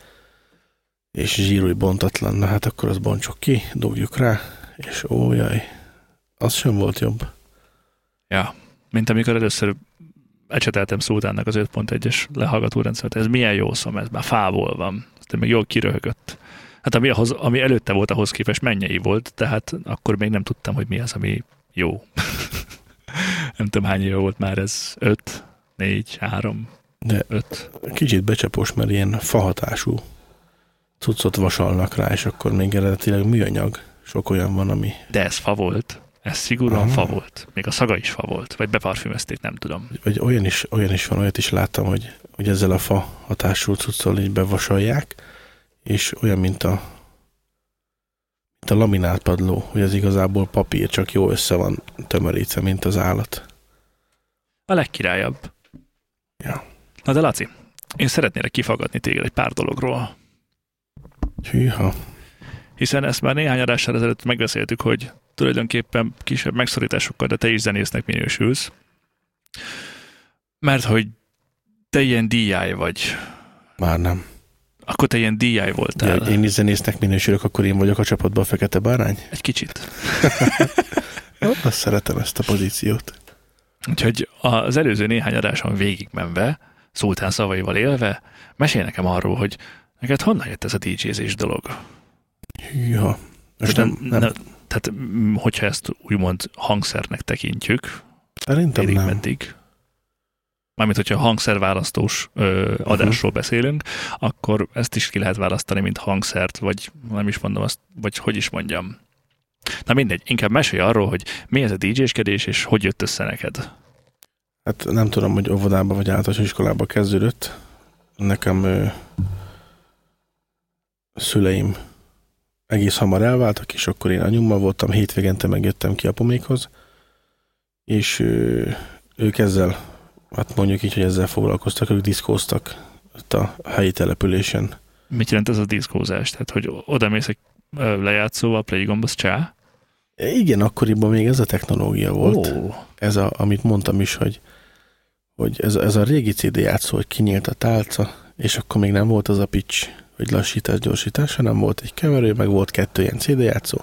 és zsírúj bontatlan, na hát akkor az bontsuk ki, dobjuk rá, és ó, jaj, az sem volt jobb. Ja, mint amikor először ecseteltem Szultánnak az 5.1-es lehallgató rendszert. Ez milyen jó szom, ez már fából van. Aztán még jól kiröhögött. Hát ami, ahhoz, ami előtte volt, ahhoz képest mennyei volt, tehát akkor még nem tudtam, hogy mi az, ami jó. Nem tudom, hány éve volt már ez. 5, 4, 3, De 5. kicsit becsapos, mert ilyen fahatású cuccot vasalnak rá, és akkor még eredetileg műanyag. Sok olyan van, ami De ez fa volt. Ez szigorúan Aha. fa volt. Még a szaga is fa volt. Vagy beparfümezték, nem tudom. vagy olyan is, olyan is van, olyat is láttam, hogy, hogy ezzel a fa hatású cuccol így bevasalják, és olyan, mint a mint a laminált padló, hogy az igazából papír, csak jó össze van tömörítve, mint az állat. A legkirályabb. Ja. Na de Laci, én szeretnélek kifagadni téged egy pár dologról. Hűha. Hiszen ezt már néhány adással ezelőtt megbeszéltük, hogy tulajdonképpen kisebb megszorításokkal, de te is zenésznek minősülsz. Mert hogy te ilyen DI vagy. Már nem. Akkor te ilyen DI voltál. Ja, én zenésznek minősülök, akkor én vagyok a csapatban a fekete bárány? Egy kicsit. Azt szeretem ezt a pozíciót. Úgyhogy az előző néhány adáson végigmenve, szultán szavaival élve, mesél nekem arról, hogy neked honnan jött ez a DJ-zés dolog? Hűha. Most nem, nem, ne, tehát, hogyha ezt úgymond hangszernek tekintjük, szerintem nem. meddig, mármint hogyha hangszerválasztós ö, adásról beszélünk, akkor ezt is ki lehet választani, mint hangszert, vagy nem is mondom azt, vagy hogy is mondjam. Na mindegy, inkább mesélj arról, hogy mi ez a DJ-skedés, és hogy jött össze neked. Hát nem tudom, hogy óvodába vagy általános iskolába kezdődött. Nekem ö, szüleim egész hamar elváltak, és akkor én anyummal voltam, hétvégente megjöttem ki apumékhoz, és ö, ők ezzel, hát mondjuk így, hogy ezzel foglalkoztak, ők diszkóztak ott a helyi településen. Mit jelent ez a diszkózás? Tehát, hogy oda mész egy lejátszóval, play gomboz csá? Igen, akkoriban még ez a technológia volt. Ó, Ez, a, amit mondtam is, hogy, hogy ez, a- ez a régi CD játszó, hogy kinyílt a tálca, és akkor még nem volt az a pitch, hogy lassítás, gyorsítás, hanem volt egy keverő, meg volt kettő ilyen CD játszó,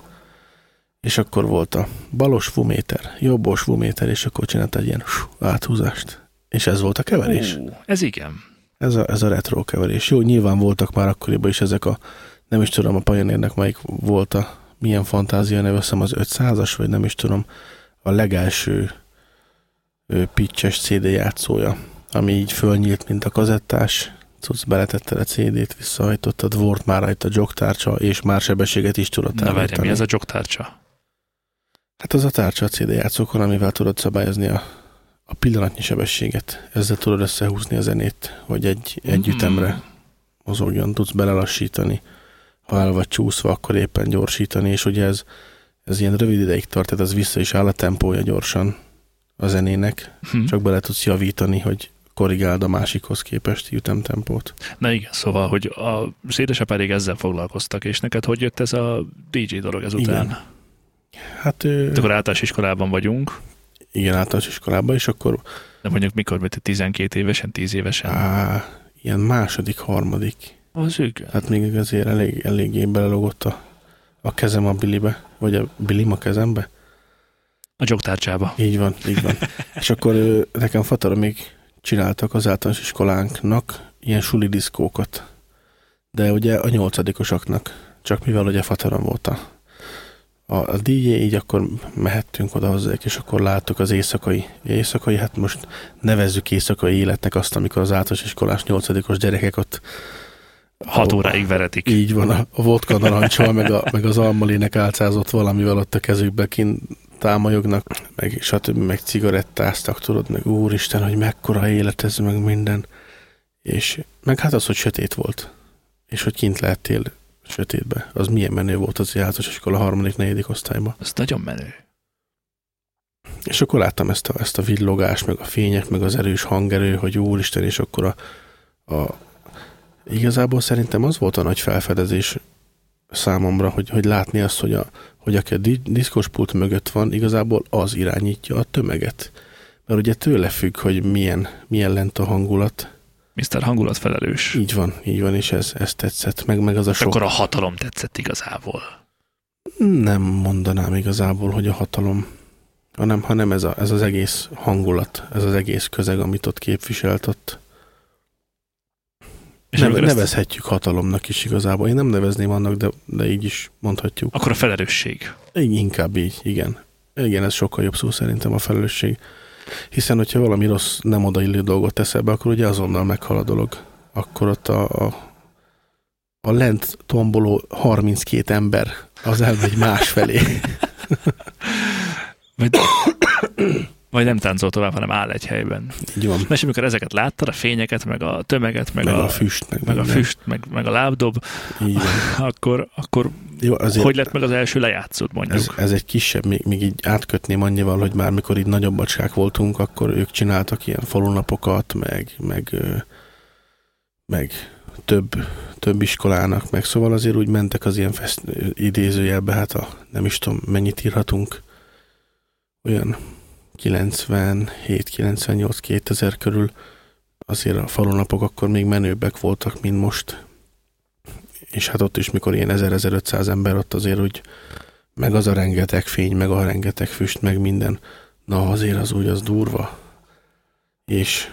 és akkor volt a balos fuméter, jobbos fuméter, és akkor csinált egy ilyen áthúzást. És ez volt a keverés. Ó, ez igen. Ez a, ez a retro keverés. Jó, nyilván voltak már akkoriban is ezek a, nem is tudom a Pioneernek melyik volt a, milyen fantázia neve, azt az 500-as, vagy nem is tudom, a legelső pitches CD játszója, ami így fölnyílt, mint a kazettás, tudsz beletetted a CD-t, visszahajtottad, volt már rajta jogtárcsa, és már sebességet is tudott Na várj, mi ez a jogtárcsa? Hát az a tárcsa a CD játszókon, amivel tudod szabályozni a, a pillanatnyi sebességet. Ezzel tudod összehúzni a zenét, hogy egy, egy Mm. ütemre mozogjon, tudsz belelassítani. Ha el vagy csúszva, akkor éppen gyorsítani, és ugye ez, ez ilyen rövid ideig tart, tehát az vissza is áll a tempója gyorsan a zenének, Hm. csak bele tudsz javítani, hogy korrigáld a másikhoz képest ütemtempót. Na igen, szóval, hogy a szédesapárig ezzel foglalkoztak, és neked hogy jött ez a DJ dolog ezután? Igen. Hát ő, akkor általános iskolában vagyunk, igen, általános iskolában, és akkor de mondjuk mikor, mint 12 évesen, 10 évesen? á, ilyen második, harmadik Az igen. Hát még azért elég, eléggé belelogott a, a kezem a bilibe, vagy a bilim a kezembe. A jogtárcsába. Így van, így van. És akkor nekem fatara még csináltak az általános iskolánknak ilyen suli diszkókat. De ugye a nyolcadikosaknak, csak mivel ugye fataram volt a, a, a DJ, így akkor mehettünk oda hozzák, és akkor láttuk az éjszakai, éjszakai, hát most nevezzük éjszakai életnek azt, amikor az általános iskolás nyolcadikos gyerekek ott 6 óráig veretik. így van, a, a vodka narancsal, meg, a, meg az almalének álcázott valamivel ott a kezükbe kint támolyognak, meg stb. meg cigarettáztak, tudod, meg úristen, hogy mekkora élet ez, meg minden. És meg hát az, hogy sötét volt. És hogy kint lehettél sötétbe. Az milyen menő volt az általános iskola harmadik, negyedik osztályban. Ez nagyon menő. És akkor láttam ezt a, ezt a villogást, meg a fények, meg az erős hangerő, hogy úristen, és akkor a, a igazából szerintem az volt a nagy felfedezés számomra, hogy, hogy látni azt, hogy, a, hogy aki a di- diszkospult mögött van, igazából az irányítja a tömeget. Mert ugye tőle függ, hogy milyen, milyen lent a hangulat. Mr. Hangulatfelelős. Így van, így van, és ez, ez tetszett, meg, meg az a sok... Akkor a hatalom tetszett igazából. Nem mondanám igazából, hogy a hatalom, hanem, hanem ez, a, ez az egész hangulat, ez az egész közeg, amit ott képviselt ott. És Neve, amikor ezt- nevezhetjük hatalomnak is igazából. Én nem nevezném annak, de, de így is mondhatjuk. Akkor a felelősség. Így, inkább így, igen. Igen, ez sokkal jobb szó szerintem a felelősség. Hiszen, hogyha valami rossz, nem odaillő dolgot teszel be, akkor ugye azonnal meghal a dolog. Akkor ott a, a, a lent tomboló 32 ember az elmegy más felé. Vagy, vagy nem táncol tovább, hanem áll egy helyben. Így van. És amikor ezeket láttad, a fényeket, meg a tömeget, meg, Meg, a, a, füst, meg, meg a füst, meg, meg a lábdob, Így van. akkor, akkor Jó, azért hogy lett meg az első lejátszód mondjuk? ez, ez egy kisebb, még, még így átkötném annyival, hogy már mikor így nagyobb bacskák voltunk, akkor ők csináltak ilyen falunapokat, meg, meg meg több, több iskolának, meg szóval azért úgy mentek az ilyen fest, idézőjelbe, hát a, nem is tudom, mennyit írhatunk, olyan 97, 98, 2000 körül azért a falunapok akkor még menőbbek voltak, mint most. És hát ott is, mikor ilyen 1000-1500 ember ott azért úgy, meg az a rengeteg fény, meg a rengeteg füst, meg minden. Na azért az úgy, az durva. És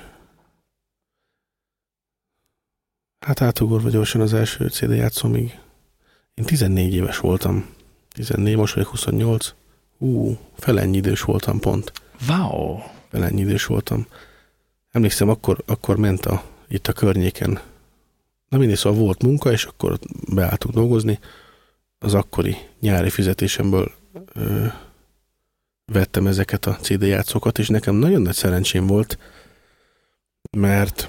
hát átugorva gyorsan az első CD játszómig. Én 14 éves voltam. 14, most vagyok 28. Ú, felennyi idős voltam pont. Wow! Felennyi idős voltam. Emlékszem, akkor, akkor ment a, itt a környéken. Na mindig szóval volt munka, és akkor beálltuk dolgozni. Az akkori nyári fizetésemből ö, vettem ezeket a CD játszókat, és nekem nagyon nagy szerencsém volt, mert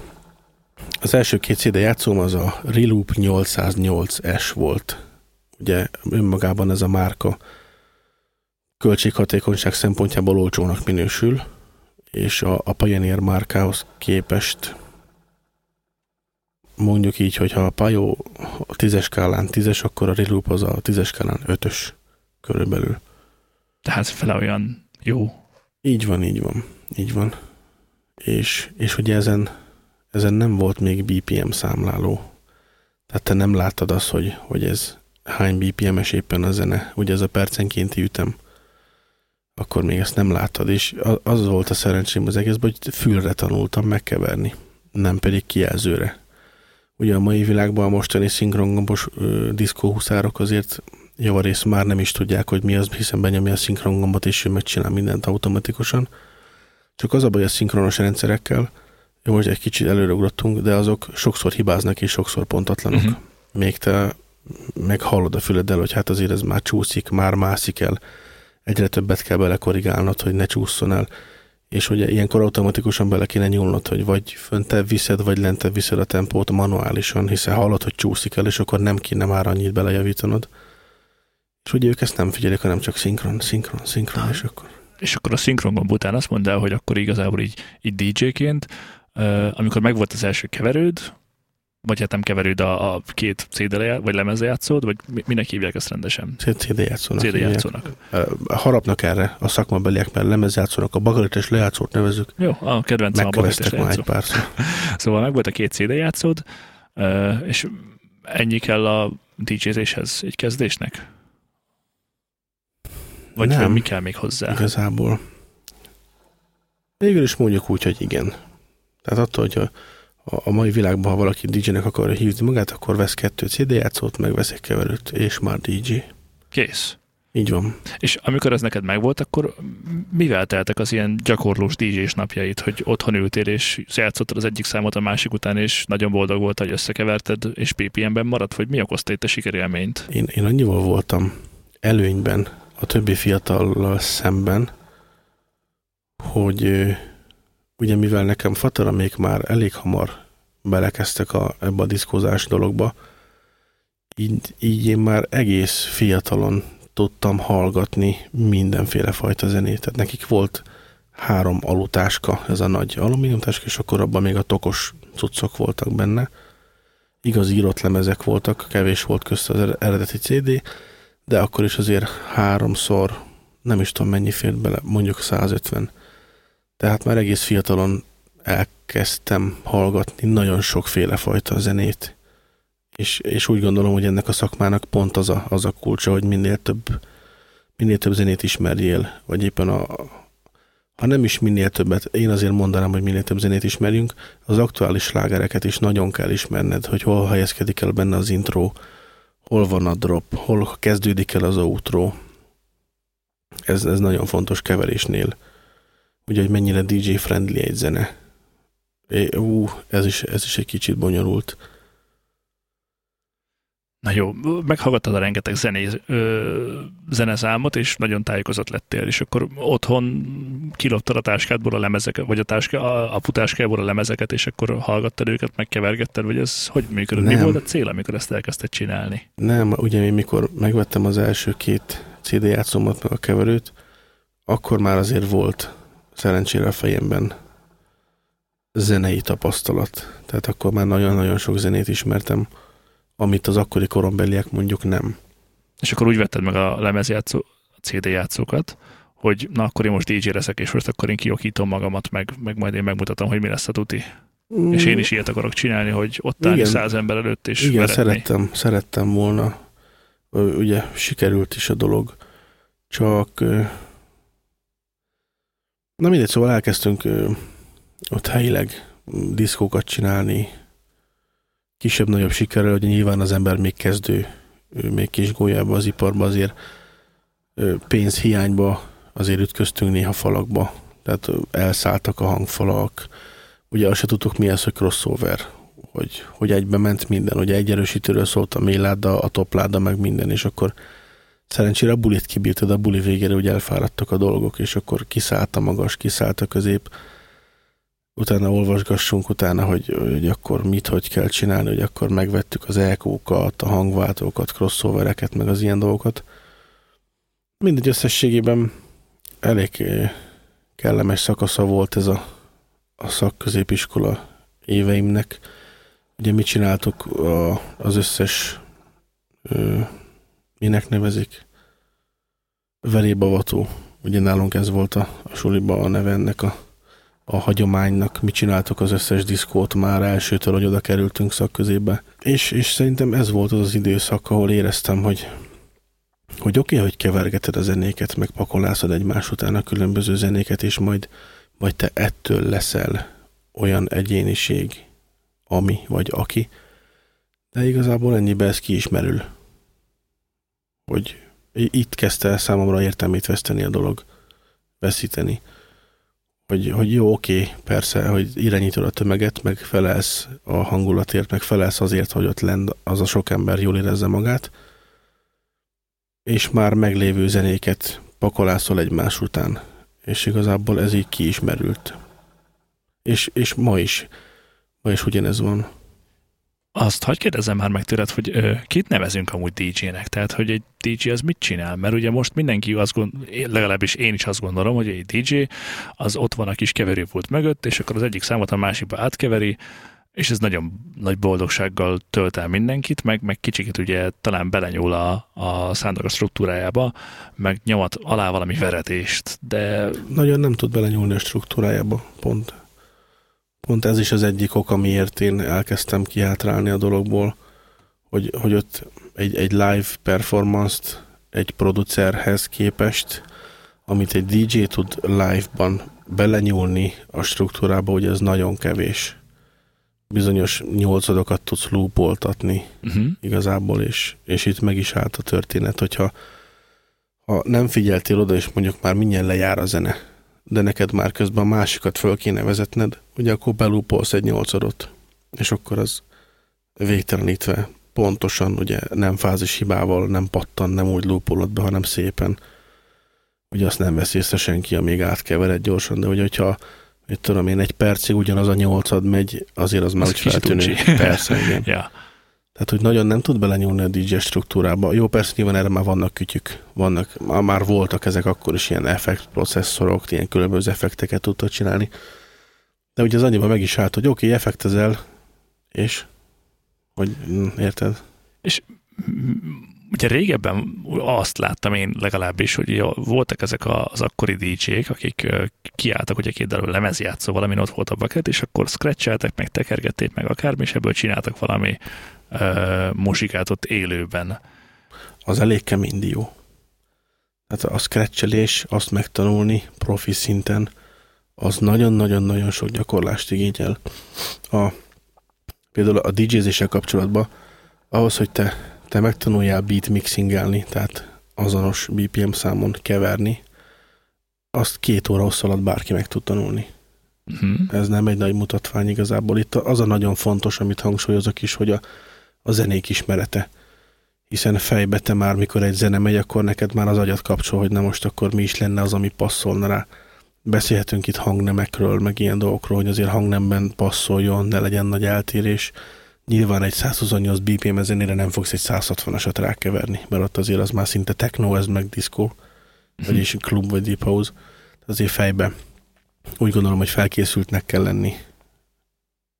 az első két CD játszóm az a Reloop 808S volt. Ugye önmagában ez a márka költséghatékonyság szempontjából olcsónak minősül, és a, a Pioneer márkához képest mondjuk így, hogy ha a Pajó a tízes skálán tízes, akkor a Reloop az a tízes skálán ötös körülbelül. Tehát fele olyan jó. Így van, így van, így van. És, és ugye ezen, ezen nem volt még BPM számláló. Tehát te nem láttad azt, hogy, hogy ez hány BPM-es éppen a zene, ugye ez a percenkénti ütem akkor még ezt nem láttad, és az volt a szerencsém az egészben, hogy fülre tanultam megkeverni, nem pedig kijelzőre. Ugye a mai világban a mostani szinkrongombos diszkóhuszárok azért javarészt már nem is tudják, hogy mi az, hiszen benyomja a szinkrongombot, és ő megcsinál mindent automatikusan. Csak az a baj a szinkronos rendszerekkel, jó, hogy egy kicsit előreugrottunk, de azok sokszor hibáznak és sokszor pontatlanok. Uh-huh. Még te meghallod a füleddel, hogy hát azért ez már csúszik, már mászik el, egyre többet kell belekorrigálnod, hogy ne csúszson el. És ugye ilyenkor automatikusan bele kéne nyúlnod, hogy vagy föntebb viszed, vagy lentebb viszed a tempót manuálisan, hiszen hallod, hogy csúszik el, és akkor nem kéne már annyit belejavítanod. És ugye ők ezt nem figyelik, hanem csak szinkron, szinkron, szinkron, és akkor... És akkor a szinkron gomb után azt mondta, hogy akkor igazából így, így DJ-ként, amikor megvolt az első keverőd, vagy hát nem keverőd a, a két CD vagy lemezre játszód, vagy minek hívják ezt rendesen? CD játszónak. CD játszónak. Harapnak erre a szakmabeliek, mert lemezjátszónak, a bagalites lejátszót nevezük. Jó, a kedvencem a bagalites lejátszó. szóval meg volt a két CD játszód, és ennyi kell a DJ-zéshez egy kezdésnek? Vagy nem, mi kell még hozzá? Igazából. Végül is mondjuk úgy, hogy igen. Tehát attól, hogy a a mai világban, ha valaki DJ-nek akarja hívni magát, akkor vesz kettő CD játszót, meg vesz egy keverőt, és már DJ. Kész. Így van. És amikor ez neked megvolt, akkor mivel teltek az ilyen gyakorlós DJ-s napjait, hogy otthon ültél, és játszottad az egyik számot a másik után, és nagyon boldog volt, hogy összekeverted, és PPM-ben maradt, vagy mi okozta itt a sikerélményt? Én, én annyival voltam előnyben a többi fiatallal szemben, hogy ugye mivel nekem fatara még már elég hamar belekezdtek a, ebbe a diszkózás dologba, így, így én már egész fiatalon tudtam hallgatni mindenféle fajta zenét. Tehát nekik volt három alutáska, ez a nagy alumíniumtáska, és akkor abban még a tokos cuccok voltak benne. Igaz írott lemezek voltak, kevés volt közt az eredeti CD, de akkor is azért háromszor, nem is tudom mennyi fért bele, mondjuk 150 tehát már egész fiatalon elkezdtem hallgatni nagyon sokféle fajta zenét, és, és úgy gondolom, hogy ennek a szakmának pont az a, az a kulcsa, hogy minél több, minél több zenét ismerjél, vagy éppen a, ha nem is minél többet, én azért mondanám, hogy minél több zenét ismerjünk, az aktuális slágereket is nagyon kell ismerned, hogy hol helyezkedik el benne az intro, hol van a drop, hol kezdődik el az outro. Ez, ez nagyon fontos keverésnél ugye, hogy mennyire DJ-friendly egy zene. É, ú, ez is, ez is egy kicsit bonyolult. Na jó, meghallgattad a rengeteg zené, ö, zeneszámot, és nagyon tájékozott lettél, és akkor otthon kiloptad a táskádból a lemezeket, vagy a, táska, a, a futáskából a lemezeket, és akkor hallgattad őket, megkevergetted, vagy ez hogy működött? Mi volt a cél, amikor ezt elkezdted csinálni? Nem, ugye én mikor megvettem az első két CD játszómat, meg a keverőt, akkor már azért volt szerencsére a fejemben zenei tapasztalat. Tehát akkor már nagyon-nagyon sok zenét ismertem, amit az akkori korombeliek mondjuk nem. És akkor úgy vetted meg a lemezjátszó, a CD játszókat, hogy na akkor én most DJ leszek, és most akkor én kiokítom magamat, meg, meg majd én megmutatom, hogy mi lesz a tuti. Mm. És én is ilyet akarok csinálni, hogy ott állni száz ember előtt, és Igen, veretni. szerettem, szerettem volna. Ugye sikerült is a dolog, csak na mindegy, szóval elkezdtünk ö, ott helyileg diszkókat csinálni, kisebb-nagyobb sikerrel, hogy nyilván az ember még kezdő, még kis gólyába az iparba azért pénzhiányba azért ütköztünk néha falakba, tehát elszálltak a hangfalak, ugye azt se tudtuk mi az, hogy crossover, hogy, hogy egybe ment minden, ugye egy erősítőről szólt a mélyláda, a topláda, meg minden, és akkor szerencsére a bulit kibírtad, a buli végére ugye elfáradtak a dolgok, és akkor kiszállt a magas, kiszállt a közép, utána olvasgassunk utána, hogy, hogy akkor mit, hogy kell csinálni, hogy akkor megvettük az EQ-kat, a hangváltókat, crossovereket, meg az ilyen dolgokat. Mindegy összességében elég eh, kellemes szakasza volt ez a, a szakközépiskola éveimnek. Ugye mit csináltuk a, az összes ö, minek nevezik? Verébavató. Ugye nálunk ez volt a, a suliba a neve ennek a, a hagyománynak. Mi csináltuk az összes diszkót már elsőtől, hogy oda kerültünk szakközébe. És, és szerintem ez volt az az időszak, ahol éreztem, hogy hogy oké, okay, hogy kevergeted a zenéket, meg pakolászod egymás után a különböző zenéket, és majd, majd te ettől leszel olyan egyéniség, ami vagy aki, de igazából ennyibe ez kiismerül. Hogy itt kezdte el számomra értelmét veszteni a dolog, veszíteni. Hogy, hogy jó, oké, persze, hogy irányítod a tömeget, meg felelsz a hangulatért, meg felelsz azért, hogy ott lend az a sok ember jól érezze magát, és már meglévő zenéket pakolászol egymás után. És igazából ez így kiismerült. És, és ma is, ma is ugyanez van. Azt hagyj kérdezzem már meg tőled, hogy ö, kit nevezünk amúgy DJ-nek? Tehát, hogy egy DJ az mit csinál? Mert ugye most mindenki azt gond, legalábbis én is azt gondolom, hogy egy DJ az ott van a kis keverőpult mögött, és akkor az egyik számot a másikba átkeveri, és ez nagyon nagy boldogsággal tölt el mindenkit, meg, meg kicsit ugye talán belenyúl a, a szándor a struktúrájába, meg nyomat alá valami veretést, de Nagyon nem tud belenyúlni a struktúrájába, pont. Pont ez is az egyik ok, amiért én elkezdtem kihátrálni a dologból, hogy, hogy ott egy, egy live performance-t egy producerhez képest, amit egy DJ tud live-ban belenyúlni a struktúrába, hogy ez nagyon kevés. Bizonyos nyolcadokat tudsz loopoltatni uh-huh. igazából, és, és itt meg is állt a történet, hogyha ha nem figyeltél oda, és mondjuk már mindjárt lejár a zene, de neked már közben a másikat föl kéne vezetned, ugye akkor belúpolsz egy nyolcadot, és akkor az végtelenítve pontosan, ugye nem fázis hibával, nem pattan, nem úgy lúpolod be, hanem szépen. Ugye azt nem vesz észre senki, amíg átkevered gyorsan, de ugye, hogyha mit tudom én, egy percig ugyanaz a nyolcad megy, azért az már Az úgy feltűnő. Persze, igen. Ja. Tehát, hogy nagyon nem tud belenyúlni a DJ struktúrába. Jó, persze nyilván erre már vannak kütyük, vannak, már- voltak ezek akkor is ilyen effekt processzorok, ilyen különböző effekteket tudtak csinálni. De ugye az annyiban meg is állt, hogy oké, okay, effektezel, és hogy mm, érted? M- Ugye régebben azt láttam én legalábbis, hogy ugye voltak ezek az akkori DJ-k, akik kiálltak, hogy két darab lemezjátszó, valamin ott volt a bucket, és akkor scratcheltek, meg tekergették, meg akármi, és ebből csináltak valami ö, muzsikát ott élőben. Az elég kemény dió. Tehát a scratchelés, azt megtanulni profi szinten, az nagyon-nagyon-nagyon sok gyakorlást igényel. A, például a DJ-zéssel kapcsolatban, ahhoz, hogy te, te megtanuljál beat mixingelni, tehát azonos BPM számon keverni, azt két óra hossz alatt bárki meg tud tanulni. Uh-huh. Ez nem egy nagy mutatvány igazából. Itt az a nagyon fontos, amit hangsúlyozok is, hogy a, a zenék ismerete. Hiszen fejbe te már, mikor egy zene megy, akkor neked már az agyat kapcsol, hogy na most akkor mi is lenne az, ami passzolna rá. Beszélhetünk itt hangnemekről, meg ilyen dolgokról, hogy azért hangnemben passzoljon, ne legyen nagy eltérés. Nyilván egy 128 BPM zenére nem fogsz egy 160-asat rákeverni, mert ott azért az már szinte techno, ez meg diszkó, vagyis klub vagy deep house. Azért fejbe úgy gondolom, hogy felkészültnek kell lenni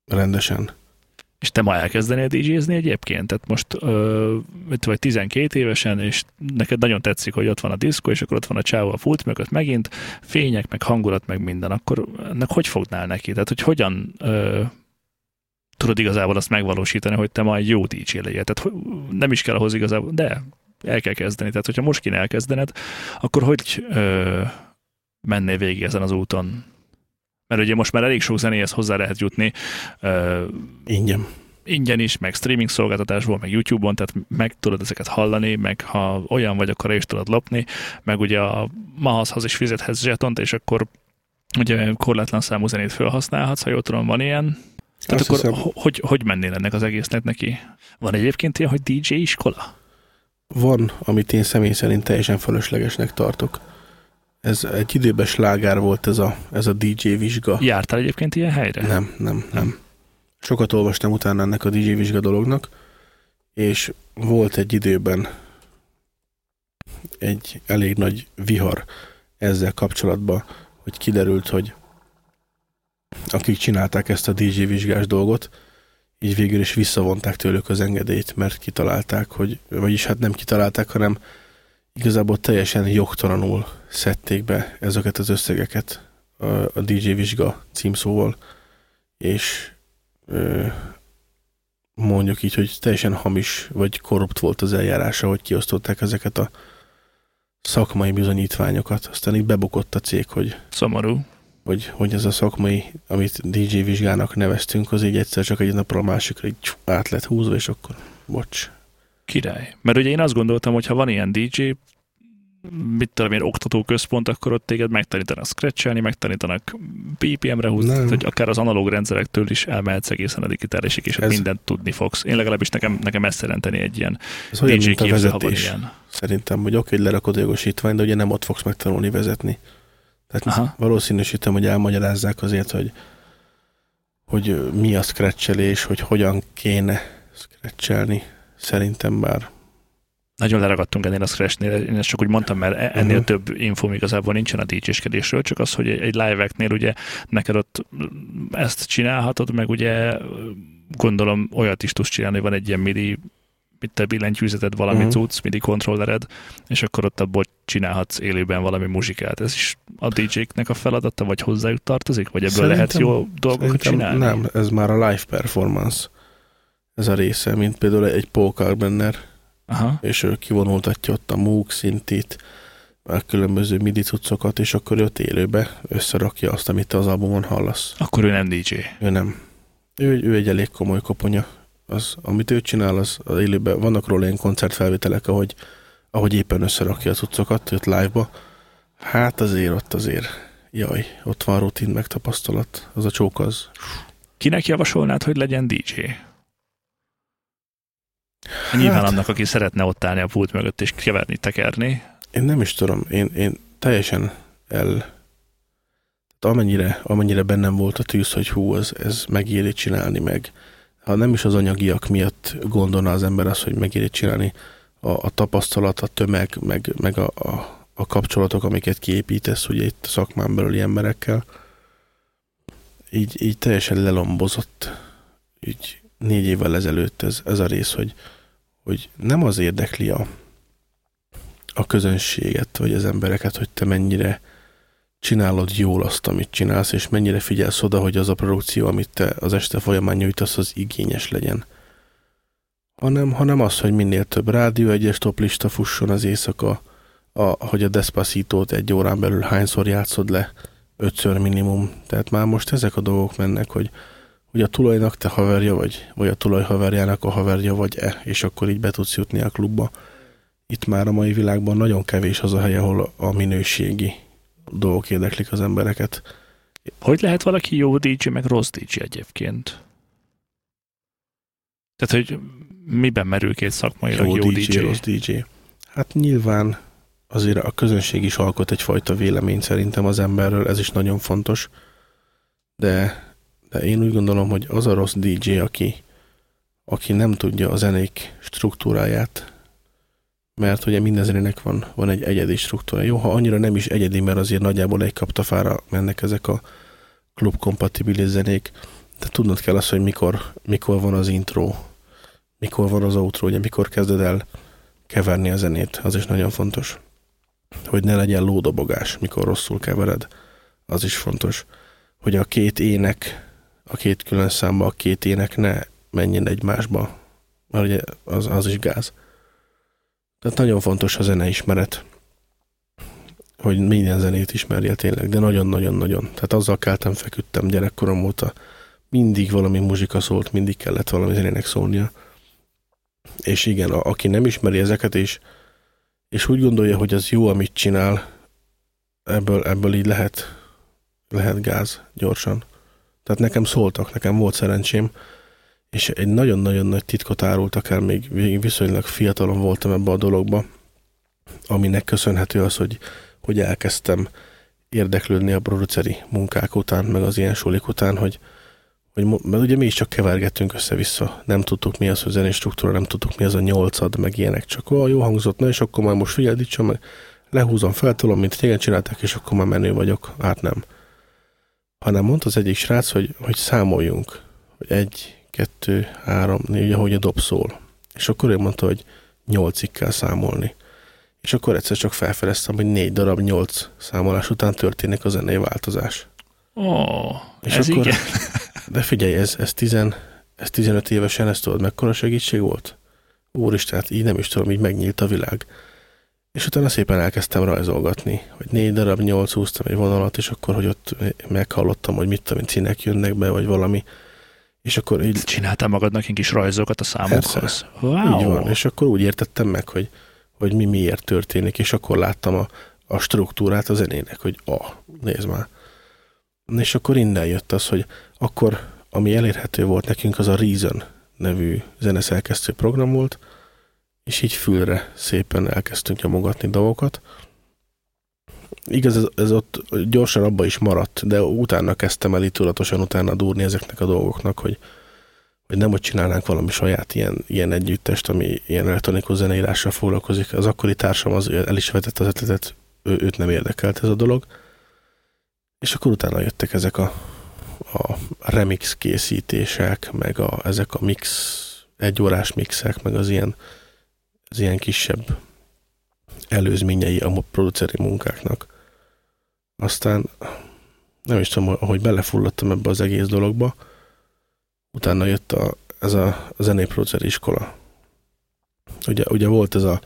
Rendesen. És te ma elkezdenél DJ-zni egyébként? Tehát most ö, vagy 12 évesen, és neked nagyon tetszik, hogy ott van a diszkó, és akkor ott van a csávó a pult mögött megint, fények, meg hangulat, meg minden, akkor ennek hogy fognál neki? Tehát, hogy hogyan ö, tudod igazából azt megvalósítani, hogy te ma egy jó DJ legyél? Tehát nem is kell ahhoz igazából, de el kell kezdeni. Tehát, hogyha most kéne elkezdened, akkor hogy ö, mennél végig ezen az úton? Mert ugye most már elég sok zenéhez hozzá lehet jutni. Ö, Ingyen. ingyen is, meg streaming szolgáltatásból, meg YouTube-on, tehát meg tudod ezeket hallani, meg ha olyan vagy, akkor is tudod lopni, meg ugye a Mahaszhoz is fizethetsz zsetont, és akkor ugye korlátlan számú zenét felhasználhatsz, ha jól tudom, van ilyen. Tehát Azt akkor hiszem- ho- hogy, hogy mennél ennek az egésznek neki? Van egyébként ilyen, hogy DJ iskola? Van, amit én személy szerint teljesen fölöslegesnek tartok. Ez egy időben slágár volt ez a, ez a DJ vizsga. Jártál egyébként ilyen helyre? Nem, nem, nem. Sokat olvastam utána ennek a DJ vizsga dolognak, és volt egy időben egy elég nagy vihar ezzel kapcsolatban, hogy kiderült, hogy akik csinálták ezt a DJ vizsgás dolgot, így végül is visszavonták tőlük az engedélyt, mert kitalálták, hogy, vagyis hát nem kitalálták, hanem igazából teljesen jogtalanul szedték be ezeket az összegeket a, DJ vizsga címszóval, és mondjuk így, hogy teljesen hamis vagy korrupt volt az eljárása, hogy kiosztották ezeket a szakmai bizonyítványokat. Aztán így bebukott a cég, hogy, Szomorú. hogy, hogy ez a szakmai, amit DJ vizsgának neveztünk, az így egyszer csak egy napra a másikra így át lett húzva, és akkor bocs. Király. Mert ugye én azt gondoltam, hogy ha van ilyen DJ, mit tudom én, oktatóközpont, akkor ott téged megtanítanak scratchelni, megtanítanak BPM-re húzni, tehát, hogy akár az analóg rendszerektől is elmehetsz egészen a digitálisig, és Ez- mindent tudni fogsz. Én legalábbis nekem, nekem ezt jelenteni egy ilyen Ez DJ képző, ha van vezetés. ilyen. Szerintem, hogy oké, hogy lerakod a jogosítványt, de ugye nem ott fogsz megtanulni vezetni. Tehát Aha. valószínűsítem, hogy elmagyarázzák azért, hogy, hogy mi a scratchelés, hogy hogyan kéne scratchelni. Szerintem bár Nagyon leragadtunk ennél a scratchnél, én ezt csak úgy mondtam, mert e- ennél Mhm. több infóm igazából nincsen a DJ-skedésről, csak az, hogy egy live actnél ugye neked ott ezt csinálhatod, meg ugye gondolom olyat is tudsz csinálni, hogy van egy ilyen MIDI mit te billentyűzeted, valami Mhm. uh-huh. cucc, MIDI kontrollered, és akkor ott abból csinálhatsz élőben valami muzsikát. Ez is a DJ-knek a feladata, vagy hozzájuk tartozik? Vagy ebből Szerintem- lehet jó dolgokat csinálni? Nem, ez már a live performance. Ez a része, mint például egy Paul Carbenner, Aha. és ő kivonultatja ott a Moog szintit, a különböző midi cuccokat, és akkor ő ott élőbe összerakja azt, amit te az albumon hallasz. Akkor ő nem DJ. Ő nem. Ő, ő egy elég komoly koponya. Az, amit ő csinál, az, az élőben, vannak róla ilyen koncertfelvételek, ahogy, ahogy éppen összerakja a cuccokat, jött live-ba. Hát azért ott azért, jaj, ott van rutin meg tapasztalat. Az a csók az. Kinek javasolnád, hogy legyen DJ? Nyilván Hát- annak, aki szeretne ott állni a pult mögött és keverni, tekerni. Én nem is tudom, én, én teljesen el... Amennyire, amennyire bennem volt a tűz, hogy hú, ez, ez megéri csinálni meg. Ha nem is az anyagiak miatt gondolna az ember azt, hogy megéri csinálni, a, a tapasztalat, a tömeg, meg, meg a, a, a kapcsolatok, amiket kiépítesz ugye itt szakmán belüli emberekkel, így, így teljesen lelombozott így négy évvel ezelőtt ez, ez a rész, hogy, hogy nem az érdekli a, a közönséget, vagy az embereket, hogy te mennyire csinálod jól azt, amit csinálsz, és mennyire figyelsz oda, hogy az a produkció, amit te az este folyamán nyújtasz, az igényes legyen. Hanem, hanem az, hogy minél több rádió egyes toplista fusson az éjszaka, a, hogy a Despacito-t egy órán belül hányszor játszod le, ötször minimum. Tehát már most ezek a dolgok mennek, hogy, hogy a tulajnak te haverja vagy, vagy a tulaj haverjának a haverja vagy-e, és akkor így be tudsz jutni a klubba itt már a mai világban nagyon kevés az a hely, ahol a minőségi dolgok érdeklik az embereket. Hogy lehet valaki jó DJ, meg rossz DJ egyébként? Tehát, hogy miben merül két szakmailag jó, jó DJ? DJ, rossz DJ. Hát nyilván azért a közönség is alkot egyfajta vélemény szerintem az emberről, ez is nagyon fontos. De, de én úgy gondolom, hogy az a rossz DJ, aki, aki nem tudja a zenék struktúráját, mert ugye minden zenének van, van egy egyedi struktúra. Jó, ha annyira nem is egyedi, mert azért nagyjából egy kaptafára mennek ezek a klubkompatibilis zenék, de tudnod kell azt, hogy mikor, mikor van az intro, mikor van az outro, ugye mikor kezded el keverni a zenét, az is nagyon fontos. Hogy ne legyen lódobogás, mikor rosszul kevered, az is fontos. Hogy a két ének, a két külön számba, a két ének ne menjen egymásba, mert ugye az, az is gáz. Tehát nagyon fontos a zeneismeret, hogy minden zenét ismerje tényleg, de nagyon-nagyon-nagyon. Tehát azzal keltem, feküdtem gyerekkorom óta, mindig valami muzsika szólt, mindig kellett valami zenének szólnia. És igen, a, aki nem ismeri ezeket, és, és úgy gondolja, hogy az jó, amit csinál, ebből, ebből így lehet, lehet gáz gyorsan. Tehát nekem szóltak, nekem volt szerencsém, és egy nagyon-nagyon nagy titkot árultak el, még viszonylag fiatalon voltam ebbe a dologba, aminek köszönhető az, hogy, hogy elkezdtem érdeklődni a produceri munkák után, meg az ilyen sulik után, hogy, hogy mert ugye mi is csak kevergettünk össze-vissza, nem tudtuk mi az, hogy zenés struktúra, nem tudtuk mi az a nyolcad, meg ilyenek, csak ó, jó hangzott, na és akkor már most figyeld meg lehúzom, feltolom, mint régen csináltak, és akkor már menő vagyok, hát nem. Hanem mondta az egyik srác, hogy, hogy számoljunk, hogy egy, kettő, három, négy, ahogy a dob szól. És akkor ő mondta, hogy nyolcig kell számolni. És akkor egyszer csak felfedeztem, hogy négy darab nyolc számolás után történik a zenei változás. Ó, oh, és ez akkor, igen. De figyelj, ez, ez, tizen, ez 15 évesen, ezt tudod, mekkora segítség volt? Úristen, hát így nem is tudom, így megnyílt a világ. És utána szépen elkezdtem rajzolgatni, hogy négy darab, nyolc húztam egy vonalat, és akkor, hogy ott meghallottam, hogy mit tudom, színek jönnek be, vagy valami. És akkor így... Csináltál magadnak egy kis rajzokat a számokhoz. Wow. Így van, és akkor úgy értettem meg, hogy, hogy mi miért történik, és akkor láttam a, a struktúrát a zenének, hogy ah, nézd már. És akkor innen jött az, hogy akkor, ami elérhető volt nekünk, az a Reason nevű zeneszerkesztő program volt, és így fülre szépen elkezdtünk nyomogatni dolgokat. Igaz, ez, ez ott gyorsan abba is maradt, de utána kezdtem el itt tudatosan utána durni ezeknek a dolgoknak, hogy, hogy nem, hogy csinálnánk valami saját ilyen, ilyen együttest, ami ilyen elektronikus zeneírással foglalkozik. Az akkori társam az el is vetett az ötletet, ő, őt nem érdekelt ez a dolog. És akkor utána jöttek ezek a, a remix készítések, meg a, ezek a mix, egyórás mixek, meg az ilyen, az ilyen kisebb előzményei a produceri munkáknak. Aztán nem is tudom, hogy belefulladtam ebbe az egész dologba. Utána jött a, ez a, a zenéproduceri iskola. Ugye, ugye volt ez a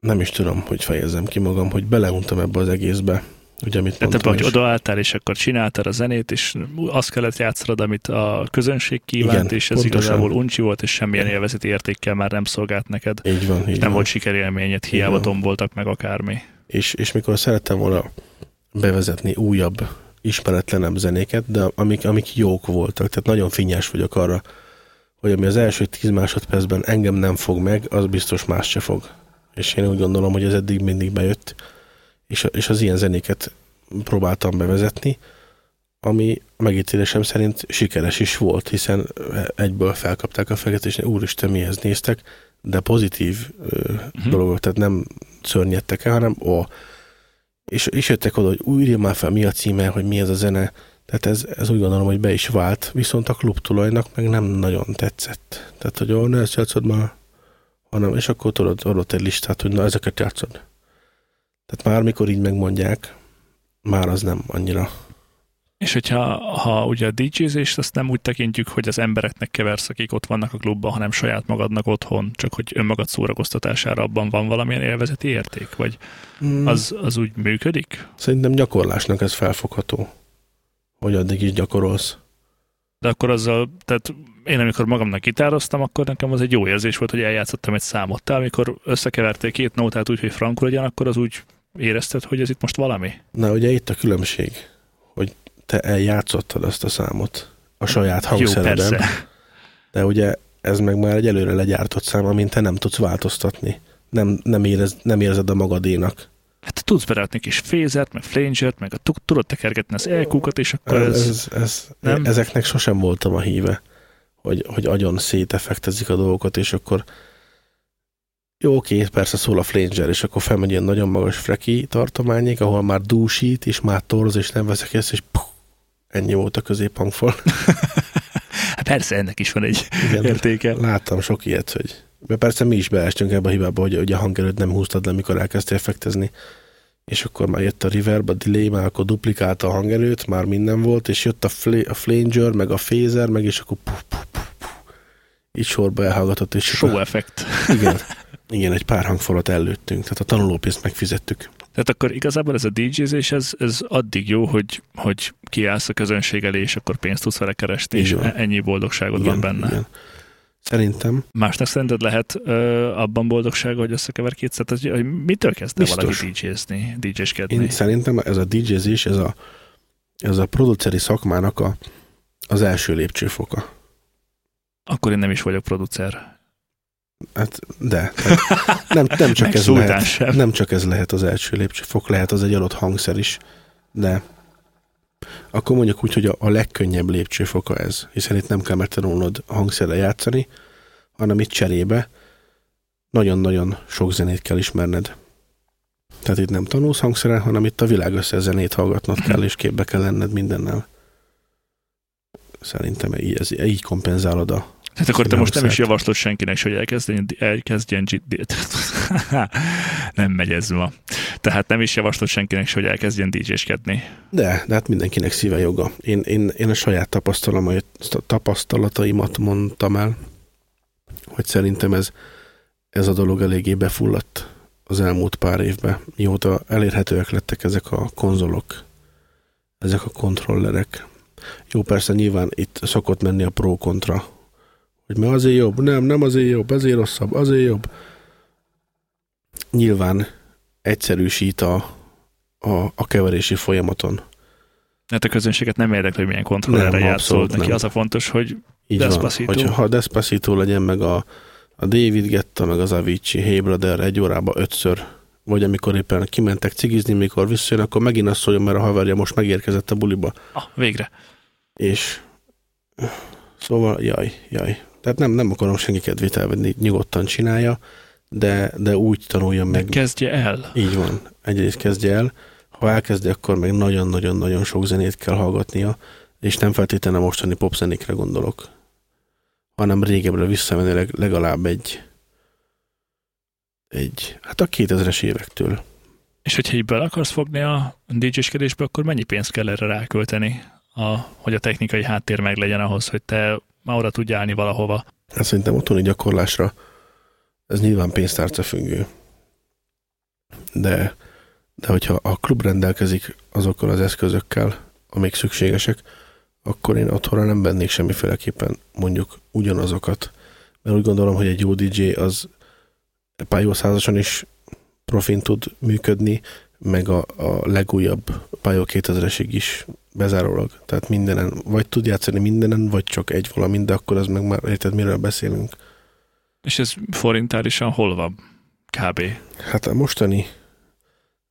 nem is tudom, hogy fejezzem ki magam, hogy beleuntam ebbe az egészbe, Ugye, amit De te hogy odaálltál, és akkor csináltál a zenét, és azt kellett játszanod, amit a közönség kívánt, Igen, és ez pontosan. igazából uncsi volt, és semmilyen élvezeti értékkel már nem szolgált neked. Így van, így nem van. volt sikerélményed, hiába tomboltak meg akármi. És, és mikor szerettem volna bevezetni újabb, ismeretlenebb zenéket, de amik, amik jók voltak, tehát nagyon finnyás vagyok arra, hogy ami az első tíz másodpercben engem nem fog meg, az biztos más se fog. És én úgy gondolom, hogy ez eddig mindig bejött és, és az ilyen zenéket próbáltam bevezetni, ami megítélésem szerint sikeres is volt, hiszen egyből felkapták a feget, és úristen, mihez néztek, de pozitív uh-huh. dolgok, tehát nem szörnyedtek el, hanem ó, és, és jöttek oda, hogy újra már fel, mi a címe, hogy mi ez a zene, tehát ez, ez úgy gondolom, hogy be is vált, viszont a klub tulajnak meg nem nagyon tetszett. Tehát, hogy ó, ne ezt játszod már, hanem, és akkor tudod, adott egy listát, hogy na, ezeket játszod. Tehát már mikor így megmondják, már az nem annyira. És hogyha ha ugye a DJ-zést azt nem úgy tekintjük, hogy az embereknek keversz, akik ott vannak a klubban, hanem saját magadnak otthon, csak hogy önmagad szórakoztatására abban van valamilyen élvezeti érték? Vagy hmm. az, az úgy működik? Szerintem gyakorlásnak ez felfogható, hogy addig is gyakorolsz. De akkor azzal, tehát én amikor magamnak gitároztam, akkor nekem az egy jó érzés volt, hogy eljátszottam egy számot. Tehát amikor összekevertél két nótát úgy, hogy frankul legyen, akkor az úgy érezted, hogy ez itt most valami? Na, ugye itt a különbség, hogy te eljátszottad azt a számot a saját hangszereden. De ugye ez meg már egy előre legyártott szám, amint te nem tudsz változtatni. Nem, nem, érez, nem érzed a magadénak. Hát tudsz berakni kis fézert, meg flangert, meg a, tudod tekergetni az elkúkat, és akkor ez... ez, ez nem? Ezeknek sosem voltam a híve, hogy, hogy agyon szétefektezik a dolgokat, és akkor jó, oké, persze szól a flanger, és akkor felmegy ilyen nagyon magas freki tartományig, ahol már dúsít, és már torz, és nem veszek ezt, és puh, ennyi volt a középhangfal. Hát persze, ennek is van egy Igen. értéke. Láttam sok ilyet, hogy de persze mi is beestünk ebbe a hibába, hogy, hogy a hangerőt nem húztad le, mikor elkezdtél effektezni. És akkor már jött a reverb, a delay, már akkor duplikálta a hangerőt, már minden volt, és jött a, fl- a flanger, meg a phaser, meg és akkor puh. Így sorba elhallgatott, és Show effect. igen, igen, egy pár hangfalat előttünk, tehát a tanulópénzt megfizettük. Tehát akkor igazából ez a DJ-zés, ez, ez addig jó, hogy, hogy kiállsz a közönség elé, és akkor pénzt tudsz vele keresni, és ennyi boldogságod van benne. Igen. Szerintem Másnak szerinted lehet ö, abban boldogsága, hogy összekever kétszer? Tehát, hogy mitől kezd el Biztos. valaki DJ-zni, DJ-skedni? Én szerintem ez a DJ-zés, ez a, ez a produceri szakmának a, az első lépcsőfoka. Akkor én nem is vagyok producer. Hát, de. Tehát nem, nem, csak ez lehet, sem. nem csak ez lehet az első lépcsőfok, lehet az egy adott hangszer is, de akkor mondjuk úgy, hogy a, a legkönnyebb lépcsőfoka ez, hiszen itt nem kell megtanulnod hangszerre játszani, hanem itt cserébe nagyon-nagyon sok zenét kell ismerned. Tehát itt nem tanulsz hangszeren, hanem itt a világ összes zenét hallgatnod kell, és képbe kell lenned mindennel. Szerintem így, ez, így kompenzálod a... Hát akkor te Nem most nem is javaslod senkinek, hogy elkezdjen, elkezdjen nem megy ez ma. Tehát nem is javaslod senkinek, hogy elkezdjen DJ-skedni. De, de hát mindenkinek szíve joga. Én, én, én a saját tapasztalataimat mondtam el, hogy szerintem ez, ez a dolog eléggé befulladt az elmúlt pár évben, mióta elérhetőek lettek ezek a konzolok, ezek a kontrollerek. Jó, persze nyilván itt szokott menni a pro-kontra, hogy mert azért jobb, nem, nem azért jobb, ezért rosszabb, azért jobb. Nyilván egyszerűsít a, a, a keverési folyamaton. Hát a közönséget nem érdekel, hogy milyen kontrollerre játszol. Neki nem. az a fontos, hogy Így Despacito. van, hogy ha Despacito legyen meg a, a David Getta, meg az Avicii, Hey Brother egy órába ötször, vagy amikor éppen kimentek cigizni, mikor visszajön, akkor megint azt szóljon, mert a haverja most megérkezett a buliba. ah, végre. És szóval, jaj, jaj. Tehát nem, nem akarom senki kedvét elvenni, nyugodtan csinálja, de, de úgy tanulja meg. Kezdje el. Így van. Egyrészt kezdje el. Ha elkezdi, akkor meg nagyon-nagyon-nagyon sok zenét kell hallgatnia, és nem feltétlenül a mostani popzenékre gondolok, hanem régebbre visszamenni leg- legalább egy egy, hát a 2000-es évektől. És hogyha így bele akarsz fogni a DJ-skedésbe, akkor mennyi pénzt kell erre rákölteni, a, hogy a technikai háttér meg legyen ahhoz, hogy te már oda tudj állni valahova. Hát szerintem otthoni gyakorlásra ez nyilván pénztárca függő. De, de hogyha a klub rendelkezik azokkal az eszközökkel, amik szükségesek, akkor én otthonra nem vennék semmiféleképpen mondjuk ugyanazokat. Mert úgy gondolom, hogy egy jó DJ az pályószázason is profin tud működni, meg a, a legújabb Pályó 2000-esig is bezárólag. Tehát mindenen, vagy tud játszani mindenen, vagy csak egy valamint, de akkor az meg már érted, miről beszélünk. És ez forintárisan hol van? Kb. Hát a mostani,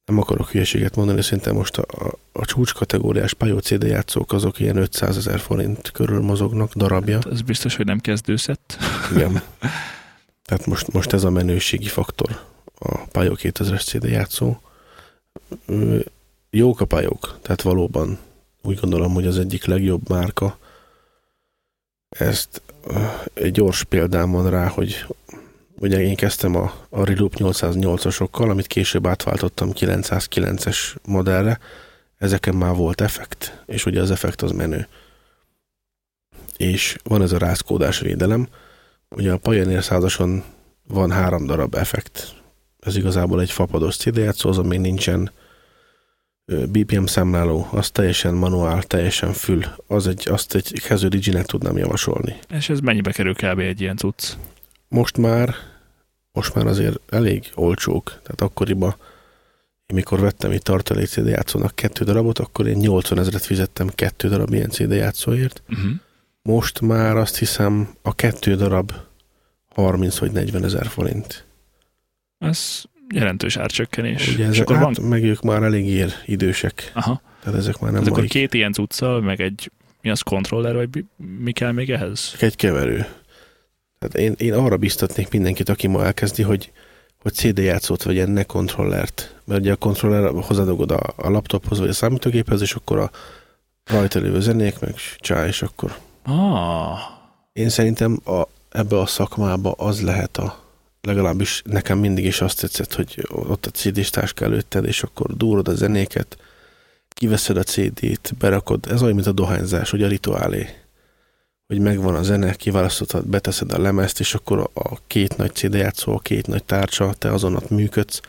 nem akarok hülyeséget mondani, szerintem most a, a, a csúcs kategóriás Pályó CD játszók azok ilyen 500 ezer forint körül mozognak darabja. Ez biztos, hogy nem kezdőszett. Igen. Tehát most, most ez a menőségi faktor a Pályó 2000-es CD játszó. Jók a pályók, tehát valóban úgy gondolom, hogy az egyik legjobb márka. Ezt egy gyors példám van rá, hogy ugye én kezdtem a, a Reloop 808-asokkal, amit később átváltottam 909-es modellre. Ezeken már volt effekt, és ugye az effekt az menő. És van ez a rázkódás védelem, Ugye a Pioneer százason van három darab effekt. Ez igazából egy fapados CD játszó, azon még nincsen BPM számláló, az teljesen manuál, teljesen fül. Az egy, azt egy kezdő diginek tudnám javasolni. És ez mennyibe kerül kb. egy ilyen cucc? Most már, most már azért elég olcsók. Tehát akkoriban, mikor vettem egy tartalék CD játszónak kettő darabot, akkor én 80 ezeret fizettem kettő darab ilyen CD játszóért. Uh-huh. Most már azt hiszem a kettő darab 30 vagy 40 ezer forint. Ez jelentős árcsökkenés. Ugye és ezek, akkor hát, van... meg ők már elég ér idősek, Aha. tehát ezek már nem Ez akkor két ilyen cuccal, meg egy mi az kontroller, vagy mi- kell még ehhez? Egy keverő. Tehát én, én arra biztatnék mindenkit, aki ma elkezdi, hogy, hogy CD játszót vegyen, ne kontrollert. Mert ugye a kontroller hozzádugod a, a laptophoz, vagy a számítógéphez, és akkor a, rajta lévő zenék, meg csá, és akkor Ah, én szerintem a, ebbe a szakmába az lehet a legalábbis nekem mindig is azt tetszett, hogy ott a CD-s táska előtted, és akkor durod a zenéket, kiveszed a CD-t, berakod, ez olyan, mint a dohányzás, hogy a rituálé. Hogy megvan a zene, kiválasztod, beteszed a lemezt, és akkor a, két nagy CD játszó, a két nagy tárcsa, te azon ott működsz.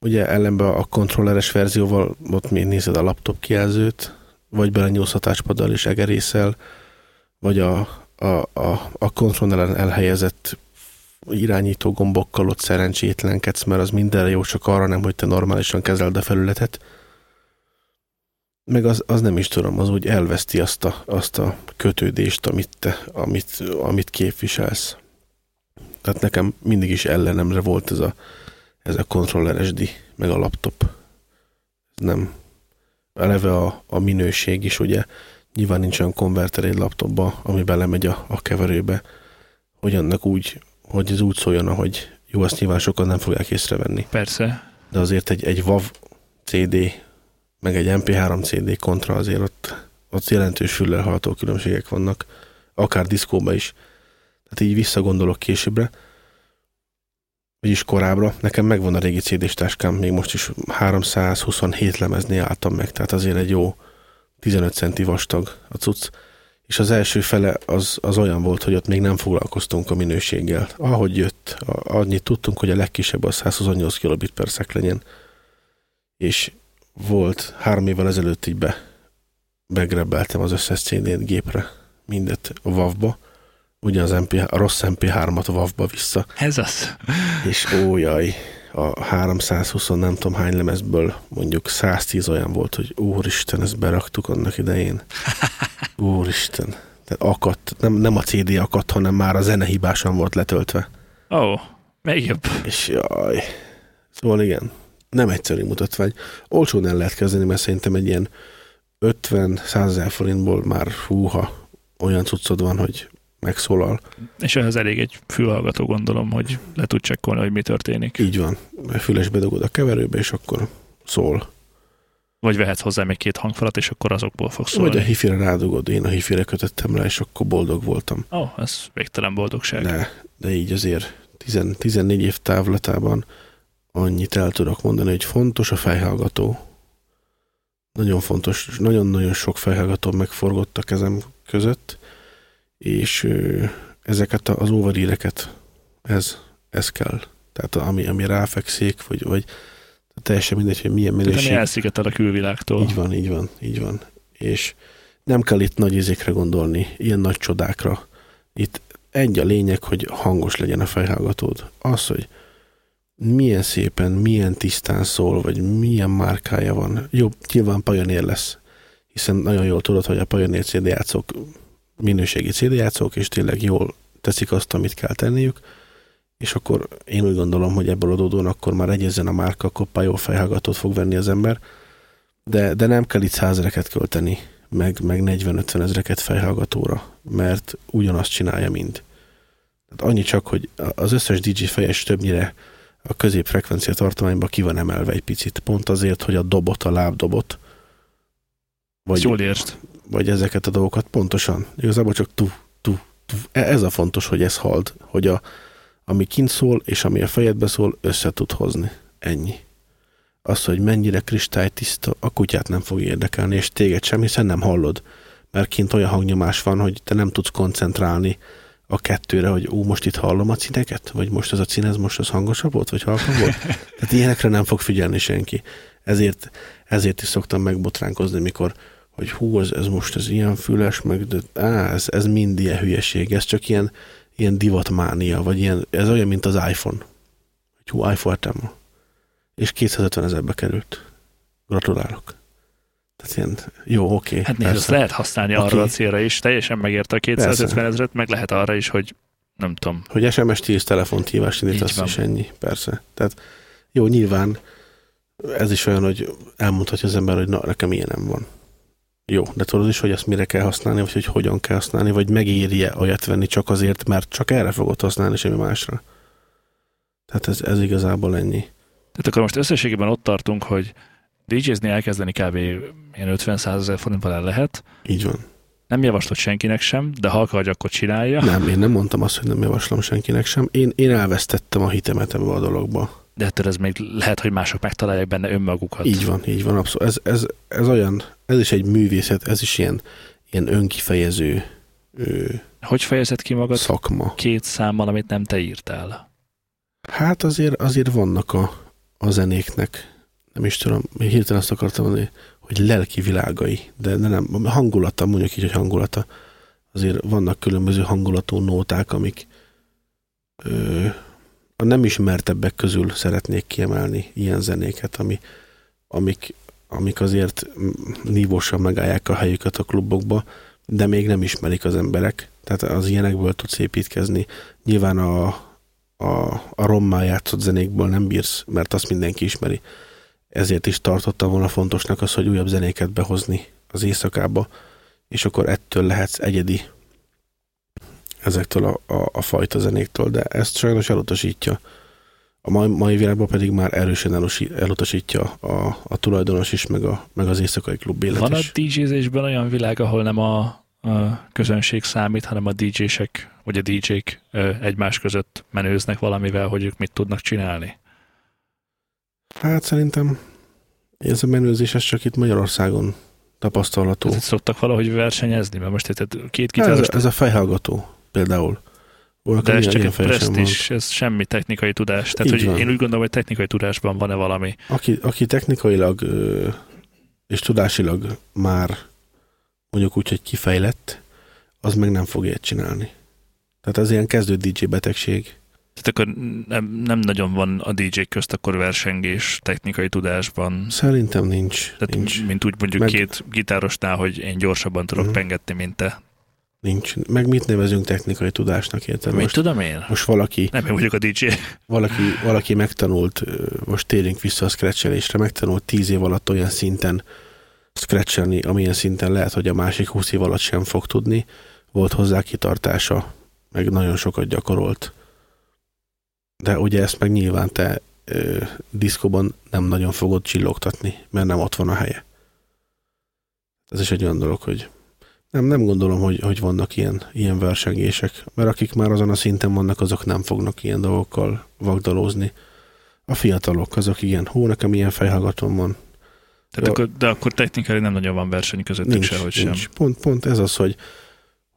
Ugye ellenben a kontrolleres verzióval ott még nézed a laptop kijelzőt, vagy belenyúlsz a touchpaddal és egerészel, vagy a, a, a, a kontrolleren elhelyezett irányító gombokkal ott szerencsétlenkedsz, mert az mindenre jó, csak arra nem, hogy te normálisan kezeld a felületet. Meg az, az nem is tudom, az úgy elveszti azt a, azt a kötődést, amit, te, amit, amit képviselsz. Tehát nekem mindig is ellenemre volt ez a, ez a kontrolleres di, meg a laptop. Nem. Eleve a, a minőség is, ugye, nyilván nincs olyan konverter egy laptopba, ami belemegy a, a keverőbe, hogy annak úgy hogy ez úgy szóljon, ahogy jó, azt nyilván sokan nem fogják észrevenni. persze. De azért egy, egy WAV CD, meg egy MP3 CD kontra azért ott, ott jelentős füllel hallható különbségek vannak, akár diszkóba is. Tehát így visszagondolok későbbre, vagyis korábbra. Nekem megvan a régi CD-s táskám, még most is 327 lemeznél álltam meg, tehát azért egy jó 15 centi vastag a cucc és az első fele az, az olyan volt, hogy ott még nem foglalkoztunk a minőséggel. Ahogy jött, annyit tudtunk, hogy a legkisebb az 128 kilobit per szek legyen. És volt három évvel ezelőtt így be, begrebbeltem az összes CD-t gépre, mindet a WAV-ba, ugye az MP, a rossz MP3-at a WAV-ba vissza. Ez az. És ójaj, a 320 nem tudom hány lemezből mondjuk 110 olyan volt, hogy úristen, ezt beraktuk annak idején. Úristen. Tehát akadt, nem, nem a CD akadt, hanem már a zene hibásan volt letöltve. Ó, oh, még jobb. És jaj. Szóval igen, nem egyszerű mutatvány. Olcsón el lehet kezdeni, mert szerintem egy ilyen 50-100 ezer forintból már húha olyan cuccod van, hogy megszólal. És ehhez elég egy fülhallgató, gondolom, hogy le tud csekkolni, hogy mi történik. Így van. Fülesbe dugod a keverőbe, és akkor szól. Vagy vehetsz hozzá még két hangfalat, és akkor azokból fog szólni. Vagy a hifire rádugod, én a hifire kötöttem rá, és akkor boldog voltam. Ó, oh, ez végtelen boldogság. De, de így azért 10, 14 év távlatában annyit el tudok mondani, hogy fontos a fejhallgató. Nagyon fontos, nagyon-nagyon sok fejhallgató megforgott a kezem között, és ezeket az óvadíreket, ez, ez kell. Tehát ami, ami ráfekszik, vagy, vagy teljesen mindegy, hogy milyen minőség. Tehát ami elszigetel a külvilágtól. Így van, így van, így van. És nem kell itt nagy izékre gondolni, ilyen nagy csodákra. Itt egy a lényeg, hogy hangos legyen a fejhallgatód. Az, hogy milyen szépen, milyen tisztán szól, vagy milyen márkája van. Jó, nyilván Pioneer lesz, hiszen nagyon jól tudod, hogy a Pioneer CD játszók minőségi CD és tényleg jól teszik azt, amit kell tenniük, és akkor én úgy gondolom, hogy ebből adódóan akkor már egyezzen a márka, akkor jó fejhallgatót fog venni az ember, de, de nem kell itt százereket költeni, meg, meg 40-50 ezreket fejhallgatóra, mert ugyanazt csinálja mind. Tehát annyi csak, hogy az összes DJ fejes többnyire a középfrekvencia tartományban ki van emelve egy picit, pont azért, hogy a dobot, a lábdobot, vagy, jól értsd vagy ezeket a dolgokat pontosan. Igazából csak tu, tu, tu. E, ez a fontos, hogy ez hald, hogy a, ami kint szól, és ami a fejedbe szól, össze tud hozni. Ennyi. Az, hogy mennyire kristálytiszta, a kutyát nem fog érdekelni, és téged sem, hiszen nem hallod. Mert kint olyan hangnyomás van, hogy te nem tudsz koncentrálni a kettőre, hogy ó, most itt hallom a cineket, vagy most ez a cín, ez most az hangosabb volt, vagy halkabb volt. Tehát ilyenekre nem fog figyelni senki. Ezért, ezért is szoktam megbotránkozni, mikor hogy hú, ez, ez most ez ilyen füles, meg de, á, ez, ez mind ilyen hülyeség, ez csak ilyen, ilyen divatmánia, vagy ilyen, ez olyan, mint az iPhone. Hogy hú, iPhone vettem És 250 ezerbe került. Gratulálok. Tehát ilyen, jó, oké. Okay, hát nézd, ezt lehet használni okay. arra a célra is, teljesen megérte a 250 ezeret, meg lehet arra is, hogy nem tudom. Hogy SMS-t írsz, telefont hívást indítasz, és ennyi, persze. Tehát jó, nyilván ez is olyan, hogy elmondhatja az ember, hogy na, nekem ilyen nem van. Jó, de tudod is, hogy ezt mire kell használni, vagy hogy hogyan kell használni, vagy megéri-e olyat venni csak azért, mert csak erre fogod használni, semmi másra. Tehát ez, ez igazából ennyi. Tehát akkor most összességében ott tartunk, hogy DJ-zni elkezdeni kb. ilyen 50-100 ezer forintban el lehet. Így van. Nem javaslott senkinek sem, de ha akarja, akkor csinálja. Nem, én nem mondtam azt, hogy nem javaslom senkinek sem. Én, én elvesztettem a hitemet ebbe a dologba. De ettől ez még lehet, hogy mások megtalálják benne önmagukat. Így van, így van, abszolút. Ez, ez, ez olyan, ez is egy művészet, ez is ilyen, ilyen önkifejező ö, Hogy fejezed ki magad szakma. két számmal, amit nem te írtál? Hát azért, azért vannak a, a zenéknek, nem is tudom, még hirtelen azt akartam mondani, hogy lelki világai, de, de nem, hangulata, mondjuk így, hogy hangulata. Azért vannak különböző hangulatú nóták, amik ö, a nem ismertebbek közül szeretnék kiemelni ilyen zenéket, ami, amik, amik azért nívósan megállják a helyüket a klubokba, de még nem ismerik az emberek. Tehát az ilyenekből tudsz építkezni. Nyilván a, a, a rommá játszott zenékből nem bírsz, mert azt mindenki ismeri. Ezért is tartottam volna fontosnak az, hogy újabb zenéket behozni az éjszakába, és akkor ettől lehetsz egyedi ezektől a, a, a fajta zenéktől, de ezt sajnos elutasítja. A mai, mai világban pedig már erősen elutasítja a, a tulajdonos is, meg, a, meg az éjszakai klub élet Van a is. DJ-zésben olyan világ, ahol nem a, a közönség számít, hanem a DJ-sek, vagy a DJ-k egymás között menőznek valamivel, hogy ők mit tudnak csinálni. Hát szerintem ez a menőzés ez csak itt Magyarországon tapasztalható. Itt szoktak valahogy versenyezni, mert most itt két Hát Ez, ez a fejhallgató például. Valaki de ez csak egy presztis, ez semmi technikai tudás. Tehát, Így hogy van. én úgy gondolom, hogy technikai tudásban van-e valami. Aki, aki technikailag ö, és tudásilag már mondjuk úgy, hogy kifejlett, az meg nem fog ilyet csinálni. Tehát ez ilyen kezdő DJ betegség. Tehát akkor nem, nem nagyon van a DJ közt akkor versengés technikai tudásban. Szerintem nincs. Tehát nincs. mint úgy mondjuk Meg- két gitárosnál, hogy én gyorsabban tudok Mhm. pengetni, mint te. Nincs. Meg mit nevezünk technikai tudásnak, érted? Mit Most, tudom én? most valaki, Nem én vagyok a DJ. valaki, valaki megtanult, most térjünk vissza a scratchelésre, megtanult tíz év alatt olyan szinten scratchelni, amilyen szinten lehet, hogy a másik húsz év alatt sem fog tudni. Volt hozzá kitartása, meg nagyon sokat gyakorolt. De ugye ezt meg nyilván te ö, diszkóban nem nagyon fogod csillogtatni, mert nem ott van a helye. Ez is egy olyan dolog, hogy nem, nem gondolom, hogy, hogy vannak ilyen, ilyen versengések, mert akik már azon a szinten vannak, azok nem fognak ilyen dolgokkal vagdalózni. A fiatalok, azok igen, hú, nekem ilyen fejhallgatóm van. Tehát Jó. akkor, de akkor technikai nem nagyon van verseny közöttük Nincs, sehogy nincs. sem. Pont, pont ez az, hogy,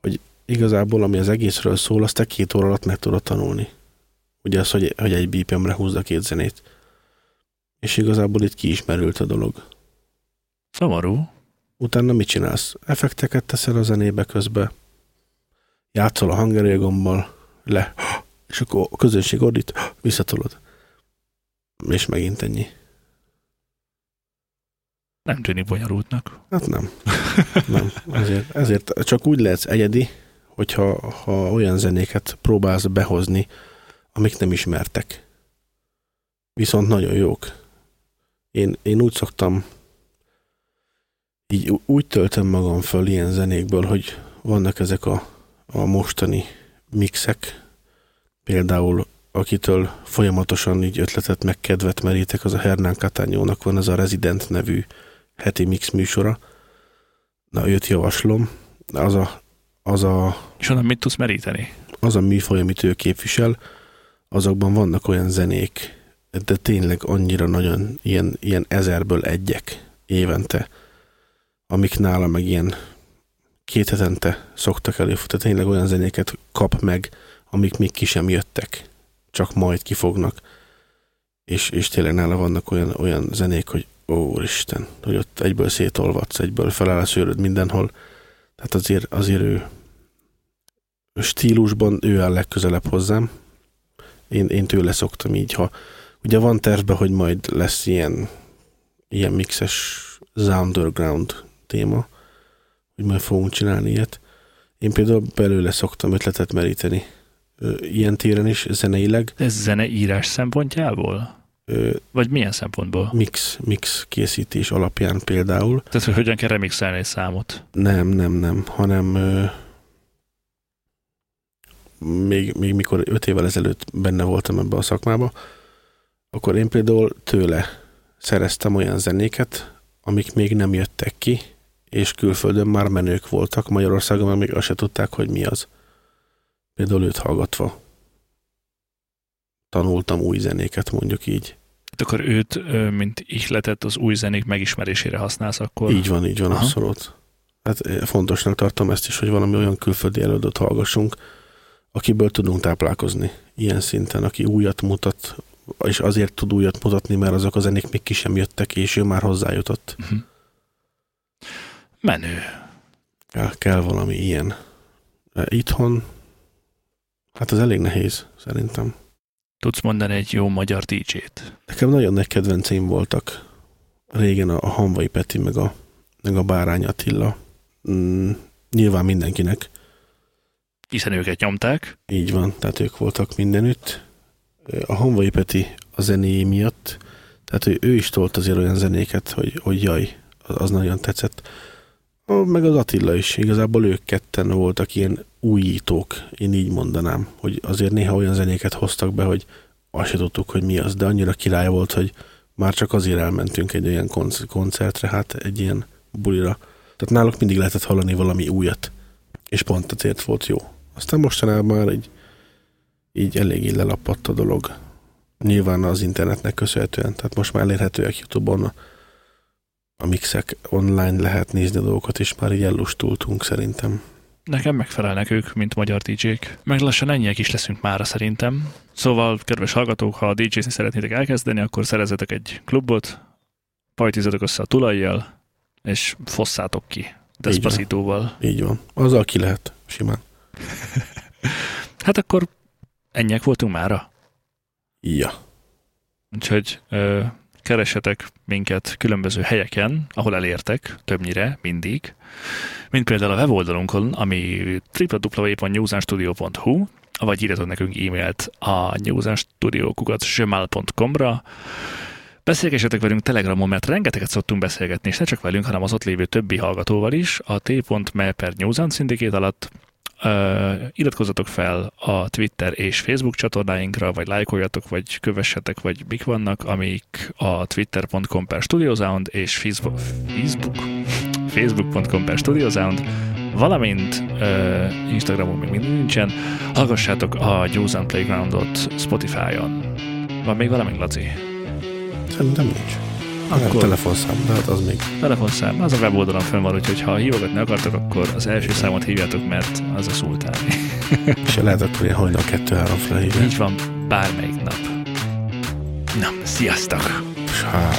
hogy igazából ami az egészről szól, azt te két óra alatt meg tudod tanulni. Ugye az, hogy, hogy egy BPM-re húzza két zenét. És igazából itt kiismerült a dolog. Szomorú. Utána mit csinálsz? Effekteket teszel a zenébe közbe, játszol a hangerőgombbal, le, és akkor a közönség ordít, visszatolod. És megint ennyi. Nem tűnik bonyolultnak. Hát nem. nem. Ezért, ezért csak úgy lehetsz egyedi, hogyha ha olyan zenéket próbálsz behozni, amik nem ismertek. Viszont nagyon jók. Én, én úgy szoktam, így úgy töltöm magam föl ilyen zenékből, hogy vannak ezek a, a mostani mixek, például akitől folyamatosan így ötletet meg kedvet merítek, az a Hernán Catányónak van ez a Resident nevű heti mix műsora. Na, őt javaslom. Az a, az a, És onnan mit tudsz meríteni? az a műfaj, amit ő képvisel, azokban vannak olyan zenék, de tényleg annyira nagyon ilyen, ilyen ezerből egyek évente, amik nála meg ilyen két hetente szoktak előfutni. Tényleg olyan zenéket kap meg, amik még ki sem jöttek, csak majd kifognak. És, és tényleg nála vannak olyan, olyan zenék, hogy ó, Úristen, hogy ott egyből szétolvadsz, egyből feláll a szőröd mindenhol. Tehát azért, azért ő stílusban ő áll legközelebb hozzám. Én, én tőle szoktam így, ha ugye van tervbe, hogy majd lesz ilyen, ilyen mixes Underground téma, hogy majd fogunk csinálni ilyet. Én például belőle szoktam ötletet meríteni. Ilyen téren is, zeneileg. Ez zeneírás szempontjából? Ö, Vagy milyen szempontból? Mix, mix készítés alapján például. Tehát, hogy hogyan kell remixelni egy számot? Nem, nem, nem, hanem ö, még, még mikor öt évvel ezelőtt benne voltam ebbe a szakmába, akkor én például tőle szereztem olyan zenéket, amik még nem jöttek ki, és külföldön már menők voltak, Magyarországon meg még azt se tudták, hogy mi az. Például őt hallgatva tanultam új zenéket, mondjuk így. Hát akkor őt, mint ihletet az új zenék megismerésére használsz, akkor... Így van, így van, Aha. abszolút. Hát eh, fontosnak tartom ezt is, hogy valami olyan külföldi előadót hallgassunk, akiből tudunk táplálkozni ilyen szinten, aki újat mutat, és azért tud újat mutatni, mert azok a zenék még ki sem jöttek, és ő már hozzájutott. Mhm. Menő. Kell, kell valami ilyen. Itthon, hát ez elég nehéz, szerintem. Tudsz mondani egy jó magyar DJ-t? Nekem nagyon nagy kedvenceim voltak. Régen a, a Hanvai Peti, meg a, meg a Bárány Attila. Mm, nyilván mindenkinek. Hiszen őket nyomták. Így van, tehát ők voltak mindenütt. A Hanvai Peti a zenéi miatt, tehát ő, ő is tolt azért olyan zenéket, hogy, hogy jaj, az, az nagyon tetszett. Meg az Attila is, igazából ők ketten voltak ilyen újítók, én így mondanám, hogy azért néha olyan zenéket hoztak be, hogy azt se tudtuk, hogy mi az, de annyira király volt, hogy már csak azért elmentünk egy olyan konc- koncertre, hát egy ilyen bulira. Tehát náluk mindig lehetett hallani valami újat, és pont azért volt jó. Aztán mostanában már így, így eléggé lelappadt a dolog. Nyilván az internetnek köszönhetően, tehát most már elérhetőek Youtube-on a, mixek online lehet nézni a dolgokat, és már így ellustultunk szerintem. Nekem megfelelnek ők, mint magyar DJ-k. Meg lassan ennyiek is leszünk mára szerintem. Szóval, kedves hallgatók, ha DJ-zni szeretnétek elkezdeni, akkor szerezzetek egy klubot, pajtizatok össze a tulajjal, és fosszátok ki. Despacitóval. Így van. Azzal ki lehet, simán. Hát akkor ennyiek voltunk mára. Ja. Úgyhogy ö, keressetek minket különböző helyeken, ahol elértek, többnyire, mindig. Mint például a weboldalunkon, ami www.newsanstudio.hu, vagy írjatok nekünk e-mailt a newsanstudio.gmail.com-ra. Beszélgessetek velünk Telegramon, mert rengeteget szoktunk beszélgetni, és ne csak velünk, hanem az ott lévő többi hallgatóval is, a t.me per alatt. Uh, iratkozzatok fel a Twitter és Facebook csatornáinkra, vagy lájkoljatok, vagy kövessetek, vagy mik vannak, amik a twitter.com per StudioSound és Facebook, Facebook, facebook.com per StudioSound, valamint uh, Instagramon még mindig nincsen. Hallgassátok a Newsan Playgroundot Spotify-on. Van még valami, Laci? Szerintem nincs. Akkor... Akkor telefonszám, de hát az még. telefonszám, az a weboldalon fönn van, úgyhogy ha hívogatni akartok, akkor az első számot hívjátok, mert az a szultáni. És lehet akkor ilyen hajnal kettő-három felhívni. Így van, bármelyik nap. Na, sziasztok! Sá.